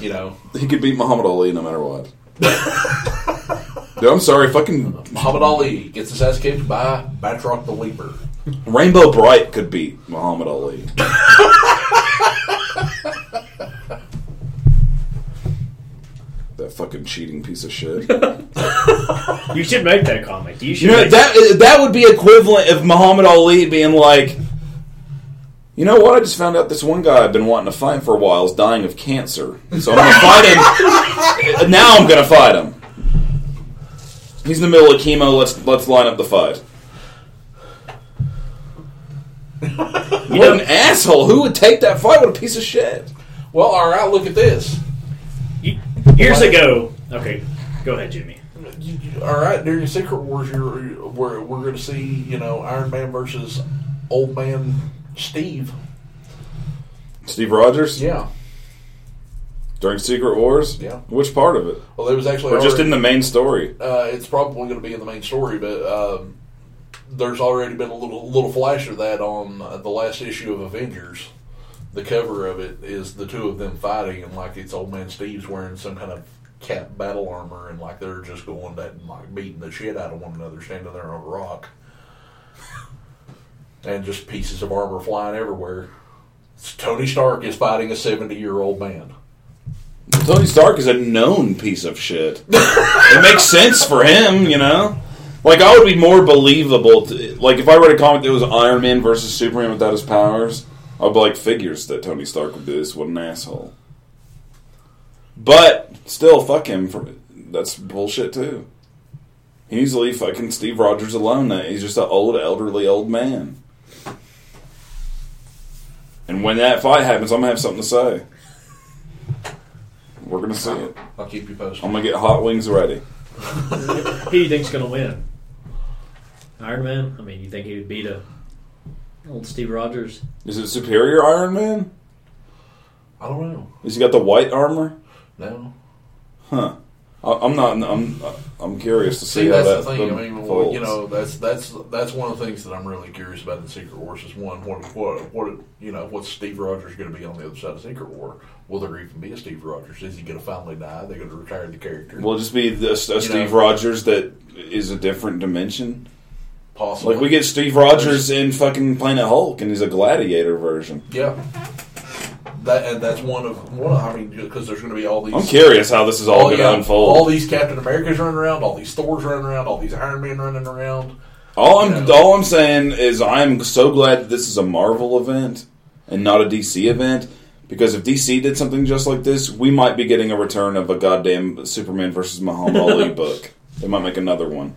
You know, he could beat Muhammad Ali no matter what. Dude, I'm sorry, fucking Muhammad Ali gets his ass kicked by Batroc the Leaper. Rainbow Brite could beat Muhammad Ali. that fucking cheating piece of shit. You should make that comic. You should. You know make that that would be equivalent of Muhammad Ali being like, you know what? I just found out this one guy I've been wanting to fight for a while is dying of cancer, so I'm gonna fight him. <laughs> now I'm gonna fight him. He's in the middle of chemo. Let's let's line up the fight. <laughs> what an asshole! Who would take that fight? What a piece of shit! Well, all right, look at this. You- years ago. Okay, go ahead, Jimmy. You- you- all right, during Secret Wars, you're, we're, we're going to see, you know, Iron Man versus Old Man Steve. Steve Rogers Yeah. during Secret Wars. Yeah. Which part of it? Well, it was actually Or just in the main story? Uh, it's probably going to be in the main story, but um, there's already been a little little flash of that on uh, the last issue of Avengers. The cover of it is the two of them fighting, and like it's old man Steve's wearing some kind of cap battle armor, and like they're just going that and like beating the shit out of one another, standing there on a rock, and just pieces of armor flying everywhere. Tony Stark is fighting a seventy year old man. Tony Stark is a known piece of shit. <laughs> it makes sense for him, you know. Like I would be more believable. To, like if I read a comic that was Iron Man versus Superman without his powers, I'd be like, figures that Tony Stark would do this. What an asshole. But still, fuck him. For that's bullshit too. He needs to leave fucking Steve Rogers alone. Now he's just an old, elderly old man. And when that fight happens, I'm gonna have something to say. We're gonna see it. I'll keep you posted. I'm gonna get hot wings ready. Who do you think's going to win? Iron Man. I mean, you think he would beat a old Steve Rogers? Is it Superior Iron Man? I don't know. Has he got the white armor? No. Huh. I, I'm not. I'm. I'm curious to see, See, how that's that the thing. I mean, well, you know, that's that's that's one of the things that I'm really curious about in Secret Wars is one, what what what you know, what's Steve Rogers going to be on the other side of Secret War? Will there even be a Steve Rogers? Is he going to finally die? They're going to retire the character, Will it just be this, a Steve know. Rogers that is a different dimension? possibly. Like we get Steve Rogers in fucking Planet Hulk, and he's a gladiator version. yeah. That and that's one of one. Of, I mean, because there's going to be all these. I'm curious how this is all oh, all, going to yeah, unfold. all these Captain Americas running around, all these Thors running around, all these Iron Men running around. All I'm know. all I'm saying is I'm so glad that this is a Marvel event and not a DC event because if DC did something just like this, we might be getting a return of a goddamn Superman versus Muhammad <laughs> Ali book. They might make another one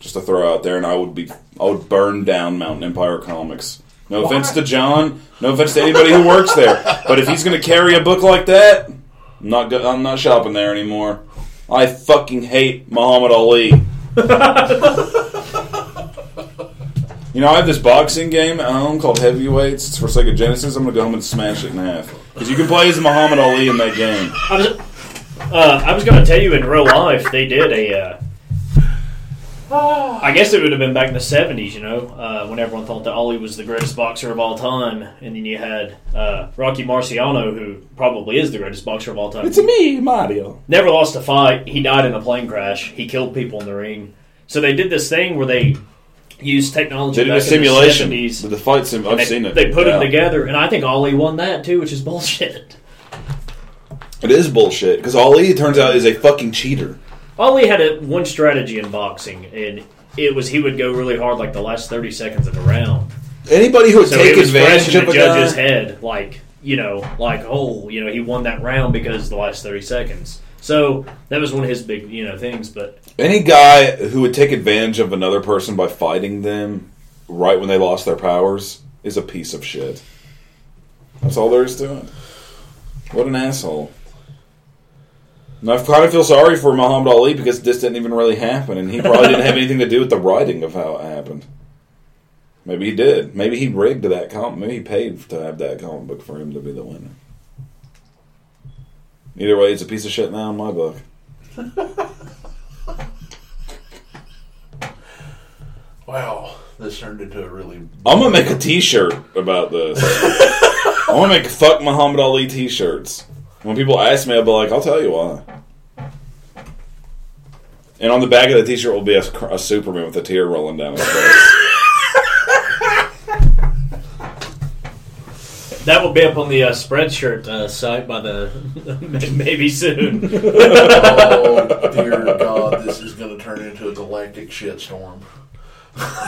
just to throw out there, and I would be I would burn down Mountain Empire Comics. No offense to John, no offense to anybody who works there, but if he's going to carry a book like that, I'm not go- I'm not shopping there anymore. I fucking hate Muhammad Ali. <laughs> You know, I have this boxing game at home called Heavyweights. It's for Sega Genesis. I'm gonna go home and smash it in half because you can play as Muhammad Ali in that game. I was, uh, I was going to tell you in real life they did a. Uh, <sighs> I guess it would have been back in the '70s, you know, uh, when everyone thought that Ali was the greatest boxer of all time, and then you had uh, Rocky Marciano, who probably is the greatest boxer of all time. It's me, Mario. Never lost a fight. He died in a plane crash. He killed people in the ring. So they did this thing where they used technology. They did a back in the simulation 70s, with the fight sim. I've they, seen it. They put Yeah. them together, and I think Ali won that too, which is <laughs> bullshit. It is bullshit because Ali, it turns out, is a fucking cheater. Ali had a, one strategy in boxing, and it was he would go really hard like the last thirty seconds of the round. Anybody who would So take it was fresh advantage in of the a judge's guy, head, like you know, like oh, you know, he won that round because the last thirty seconds. So that was one of his big you know things. But any guy who would take advantage of another person by fighting them right when they lost their powers is a piece of shit. That's all there is to it. What an asshole. And I kind of feel sorry for Muhammad Ali because this didn't even really happen, and he probably didn't have <laughs> anything to do with the writing of how it happened. Maybe he did. Maybe he rigged that comic. Maybe he paid to have that comic book for him to be the winner. Either way, it's a piece of shit now in my book. <laughs> Wow, this turned into a really. I'm gonna make a T-shirt about this. I want to make fuck Muhammad Ali T-shirts. When people ask me, I'll be like, "I'll tell you why." And on the back of the T-shirt will be a, a Superman with a tear rolling down his face. <laughs> That will be up on the uh, Spreadshirt uh, site by the <laughs> maybe soon. <laughs> oh dear God, this is going to turn into a galactic shitstorm.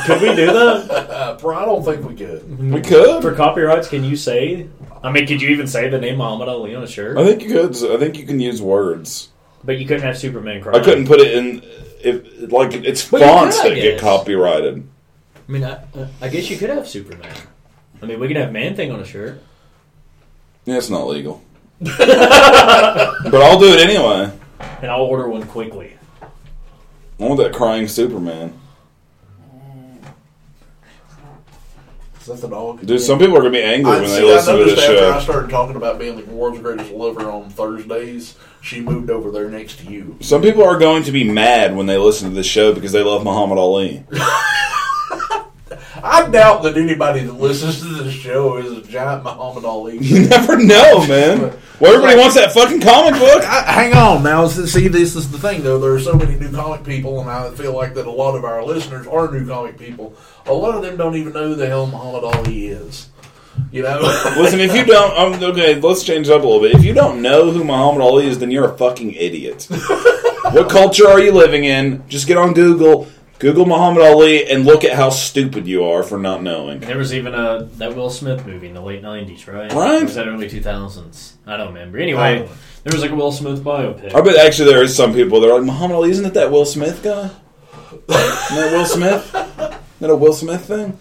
Could we do that <laughs> Uh, I don't think we could. we could. for copyrights? Can you say? I mean, could you even say the name Muhammad Ali on a shirt? I think you could. I think you can use words. But you couldn't have Superman crying. I couldn't put it in. If like it's Well, you fonts could, I that get guess. copyrighted. I mean, I, I guess you could have Superman. I mean, we could have Man Thing on a shirt. Yeah, it's not legal. <laughs> but I'll do it anyway. And I'll order one quickly. I want that crying Superman. Is that the dog? Dude, some people are gonna be angry when see, they I listen to this after show. I started talking about being the world's greatest lover on Thursdays, she moved over there next to you. Some people are going to be mad when they listen to this show because they love Muhammad Ali. <laughs> I doubt that anybody that listens to this show is a giant Muhammad Ali. You never know, man. Well, everybody wants that fucking comic book. I, hang on now. See, this is the thing, though. There are so many new comic people, and I feel like that a lot of our listeners are new comic people. A lot of them don't even know who the hell Muhammad Ali is. You know, <laughs> Listen, if you don't, um, okay, let's change it up a little bit. If you don't know who Muhammad Ali is, then you're a fucking idiot. <laughs> what culture are you living in? Just get on Google, Google Muhammad Ali, and look at how stupid you are for not knowing. There was even a that Will Smith movie in the late '90s, right? Right. Or was that early 2000s? I don't remember. Anyway, there was like a Will Smith biopic. I bet actually there is some people that are like, Muhammad Ali, isn't it that Will Smith guy? isn't that Will Smith? Isn't that a Will Smith thing?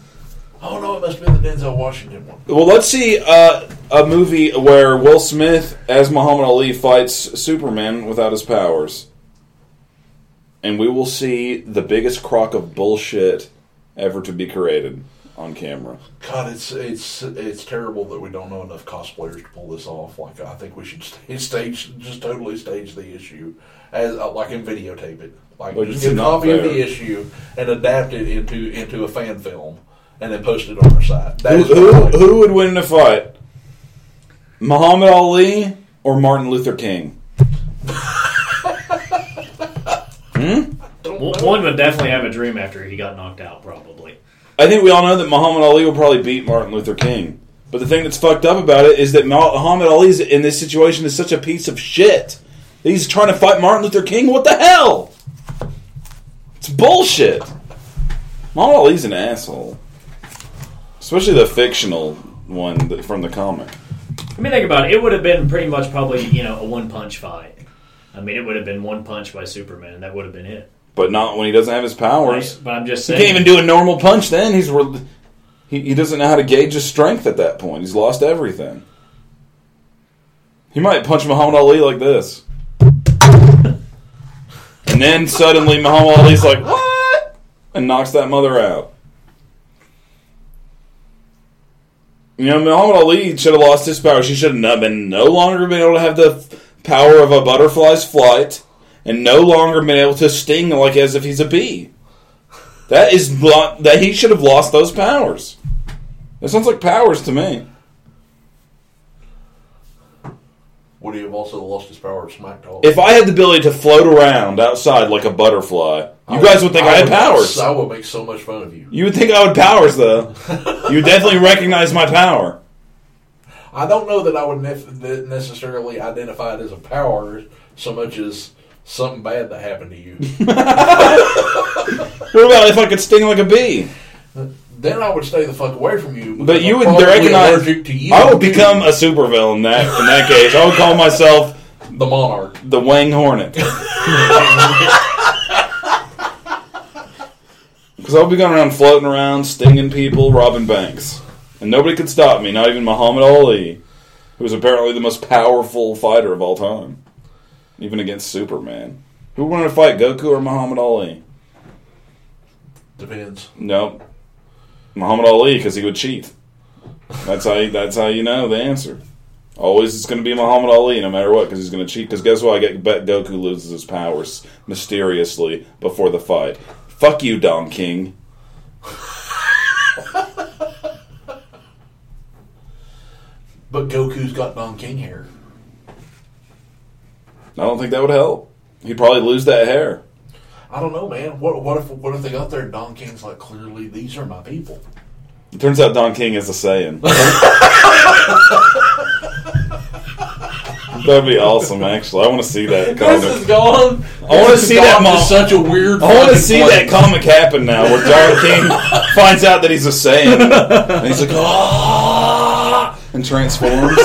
oh no, it must be the Denzel Washington one. Well, let's see uh, a movie where Will Smith as Muhammad Ali fights Superman without his powers. And we will see the biggest crock of bullshit ever to be created on camera. God, it's it's it's terrible that we don't know enough cosplayers to pull this off. Like, I think we should stage, just totally stage the issue as uh, like and videotape it. Like, Like, just get a copy of the issue and adapt it into into a fan film, and then post it on our site. That Who, is who, who would win in a fight? Muhammad Ali or Martin Luther King? <laughs> Hmm? don't One would definitely have a dream after he got knocked out, probably. I think we all know that Muhammad Ali will probably beat Martin Luther King. But the thing that's fucked up about it is that Muhammad Ali is in this situation is such a piece of shit. He's trying to fight Martin Luther King. What the hell? It's bullshit. Muhammad Ali's an asshole, especially the fictional one from the comic. I mean, think about it. It would have been pretty much probably you know a one punch fight. I mean, it would have been one punch by Superman. And that would have been it. But not when he doesn't have his powers. But I'm just saying. He can't even do a normal punch. Then he's re- he, he doesn't know how to gauge his strength at that point. He's lost everything. He might punch Muhammad Ali like this, and then suddenly Muhammad Ali's like what, and knocks that mother out. You know, Muhammad Ali should have lost his power. She should have not been no longer been able to have the power of a butterfly's flight, and no longer been able to sting like as if he's a bee. That is lo- that he should have lost those powers. That sounds like powers to me. Would he have also lost his power of Smack Talk? If I had the ability to float around outside like a butterfly, you guys would think I, had powers. I would make so much fun of you. You would think I would powers though. <laughs> you would definitely recognize my power. I don't know that I would nef- necessarily identify it as a power so much as something bad that happened to you. <laughs> What about if I could sting like a bee? then I would stay the fuck away from you. But you I'm would recognize. allergic to you. I would become a supervillain in that in that case. I would call myself the monarch. the Wang Hornet. <laughs> <laughs> Because I'll be going around floating around, stinging people, robbing banks. And nobody could stop me, not even Muhammad Ali. who was apparently the most powerful fighter of all time, even against Superman. Who wanted to fight, Goku or Muhammad Ali? Depends. Nope, Muhammad Ali because he would cheat. That's how. You, that's how you know the answer. Always, it's going to be Muhammad Ali no matter what because he's going to cheat. Because guess what? I get bet Goku loses his powers mysteriously before the fight. Fuck you, Don King. But Goku's got Don King hair. I don't think that would help. He'd probably lose that hair. I don't know, man. What what if what if they got there and Don King's like clearly these are my people. It turns out Don King is a Saiyan. <laughs> That'd be awesome, actually. I want to see that This is gone. I want to see that. Mo- such a weird. I want to see place. that comic happen now, where Don King <laughs> finds out that he's a Saiyan, and he's like, ah, and transforms.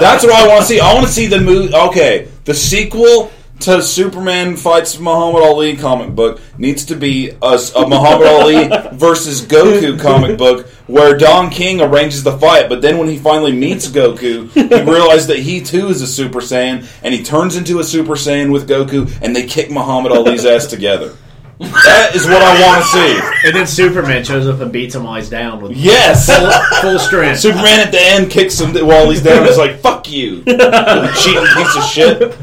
That's what I want to see. I want to see the movie. Okay, the sequel to Superman fights Muhammad Ali comic book needs to be a, a Muhammad Ali versus Goku comic book where Don King arranges the fight, but then when he finally meets Goku, he realizes that he too is a Super Saiyan, and he turns into a Super Saiyan with Goku, and they kick Muhammad Ali's ass together. That is what I want to see. And then Superman shows up and beats him while he's down with Yes. full, full strength. Superman at the end kicks him while he's down. He's like, "Fuck you, you cheating piece of shit."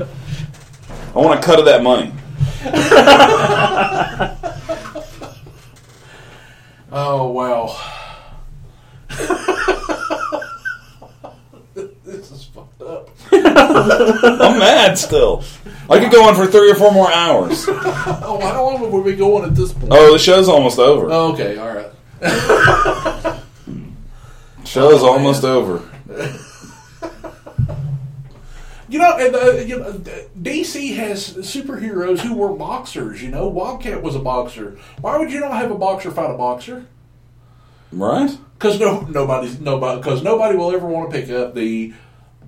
I want a cut of that money. <laughs> Oh wow. <laughs> this is fucked up. <laughs> I'm mad still. I could go on for three or four more hours. <laughs> Oh, how long would we be going at this point? Oh, the show's almost over. Oh, okay, all right. <laughs> Show's oh, almost man. over. <laughs> You know, and uh, you know, DC has superheroes who were boxers. You know, Wildcat was a boxer. Why would you not have a boxer fight a boxer? Right? Because no, nobody's nobody. Because nobody will ever want to pick up the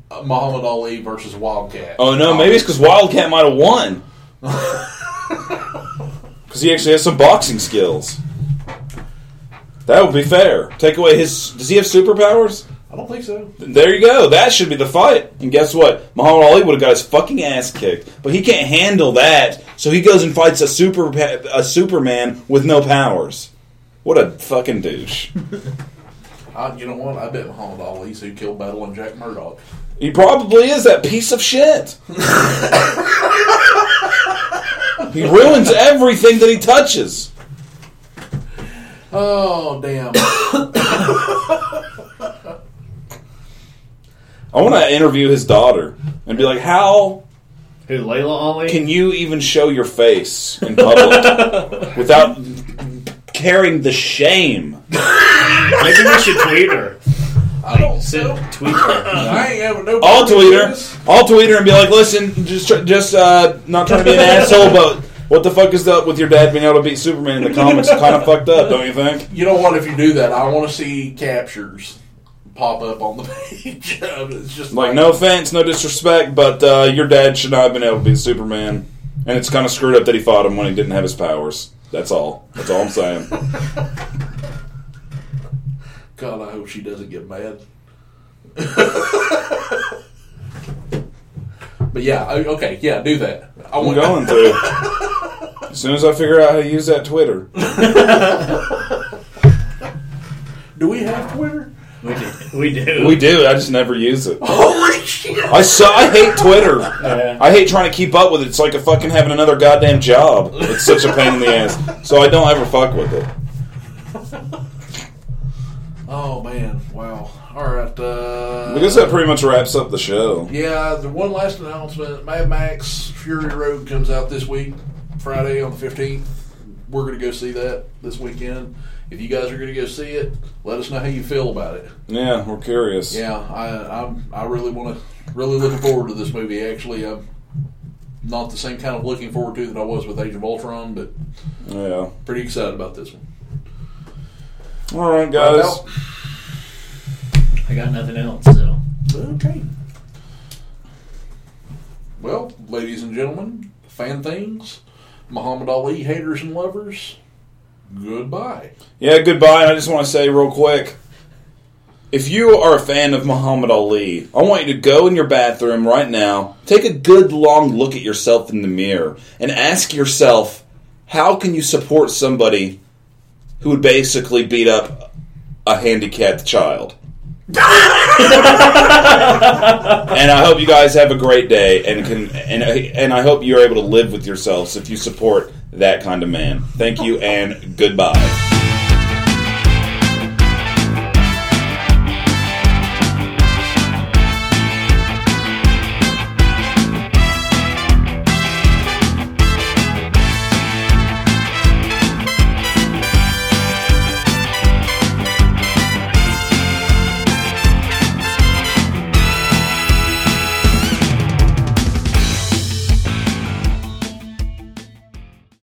Muhammad Ali versus Wildcat. Oh no, maybe it's because Wildcat might have won. <laughs> Because he actually has some boxing skills. That would be fair. Take away his. Does he have superpowers? I don't think so. There you go. That should be the fight. And guess what? Muhammad Ali would have got his fucking ass kicked, but he can't handle that. So he goes and fights a super a Superman with no powers. What a fucking douche. <laughs> I, you know what? I bet Muhammad Ali's who killed Battlin' Jack Murdock. He probably is that piece of shit. he ruins everything that he touches. Oh damn! I want to interview his daughter and be like, "How Who, Laila Ali? can you even show your face in public <laughs> without carrying the shame?" Maybe we should tweet her. I don't Send, know. tweet. <laughs> I ain't having no. I'll tweet her. I'll tweet her and be like, "Listen, just tr- just uh, not trying to be an <laughs> asshole, but what the fuck is up with your dad being able to beat Superman in the comics? <laughs> Kind of fucked up, don't you think?" You know what? If you do that, I want to see captures pop up on the page. it's just Like, no offense, no disrespect, but uh, your dad should not have been able to beat Superman, and it's kind of screwed up that he fought him when he didn't have his powers. That's all. That's all I'm saying. God, I hope she doesn't get mad. but yeah, okay, yeah, do that. I I'm want going to. As soon as I figure out how to use that Twitter. Do we have Twitter? We do. We do. We do. I just never use it. Holy shit! I so I hate Twitter. Yeah. I hate trying to keep up with it. It's like a fucking having another goddamn job. It's such a pain in the ass. So I don't ever fuck with it. Oh man, wow. All right. Uh, I guess that pretty much wraps up the show. Yeah, the one last announcement: Mad Max Fury Road comes out this week, Friday on the fifteenth. We're going to go see that this weekend. If you guys are going to go see it, let us know how you feel about it. Yeah, we're curious. Yeah, I I'm, I really want to really looking forward to this movie. Actually, I'm not the same kind of looking forward to that I was with Age of Ultron, but Yeah. pretty excited about this one. All right, guys. I got nothing else, so. Okay. Well, ladies and gentlemen, fan things, Muhammad Ali haters and lovers, goodbye. Yeah, goodbye. And I just want to say real quick if you are a fan of Muhammad Ali, I want you to go in your bathroom right now, take a good long look at yourself in the mirror, and ask yourself, how can you support somebody who would basically beat up a handicapped child? <laughs> and I hope you guys have a great day, and can and and I hope you're able to live with yourselves if you support that kind of man. Thank you, and goodbye.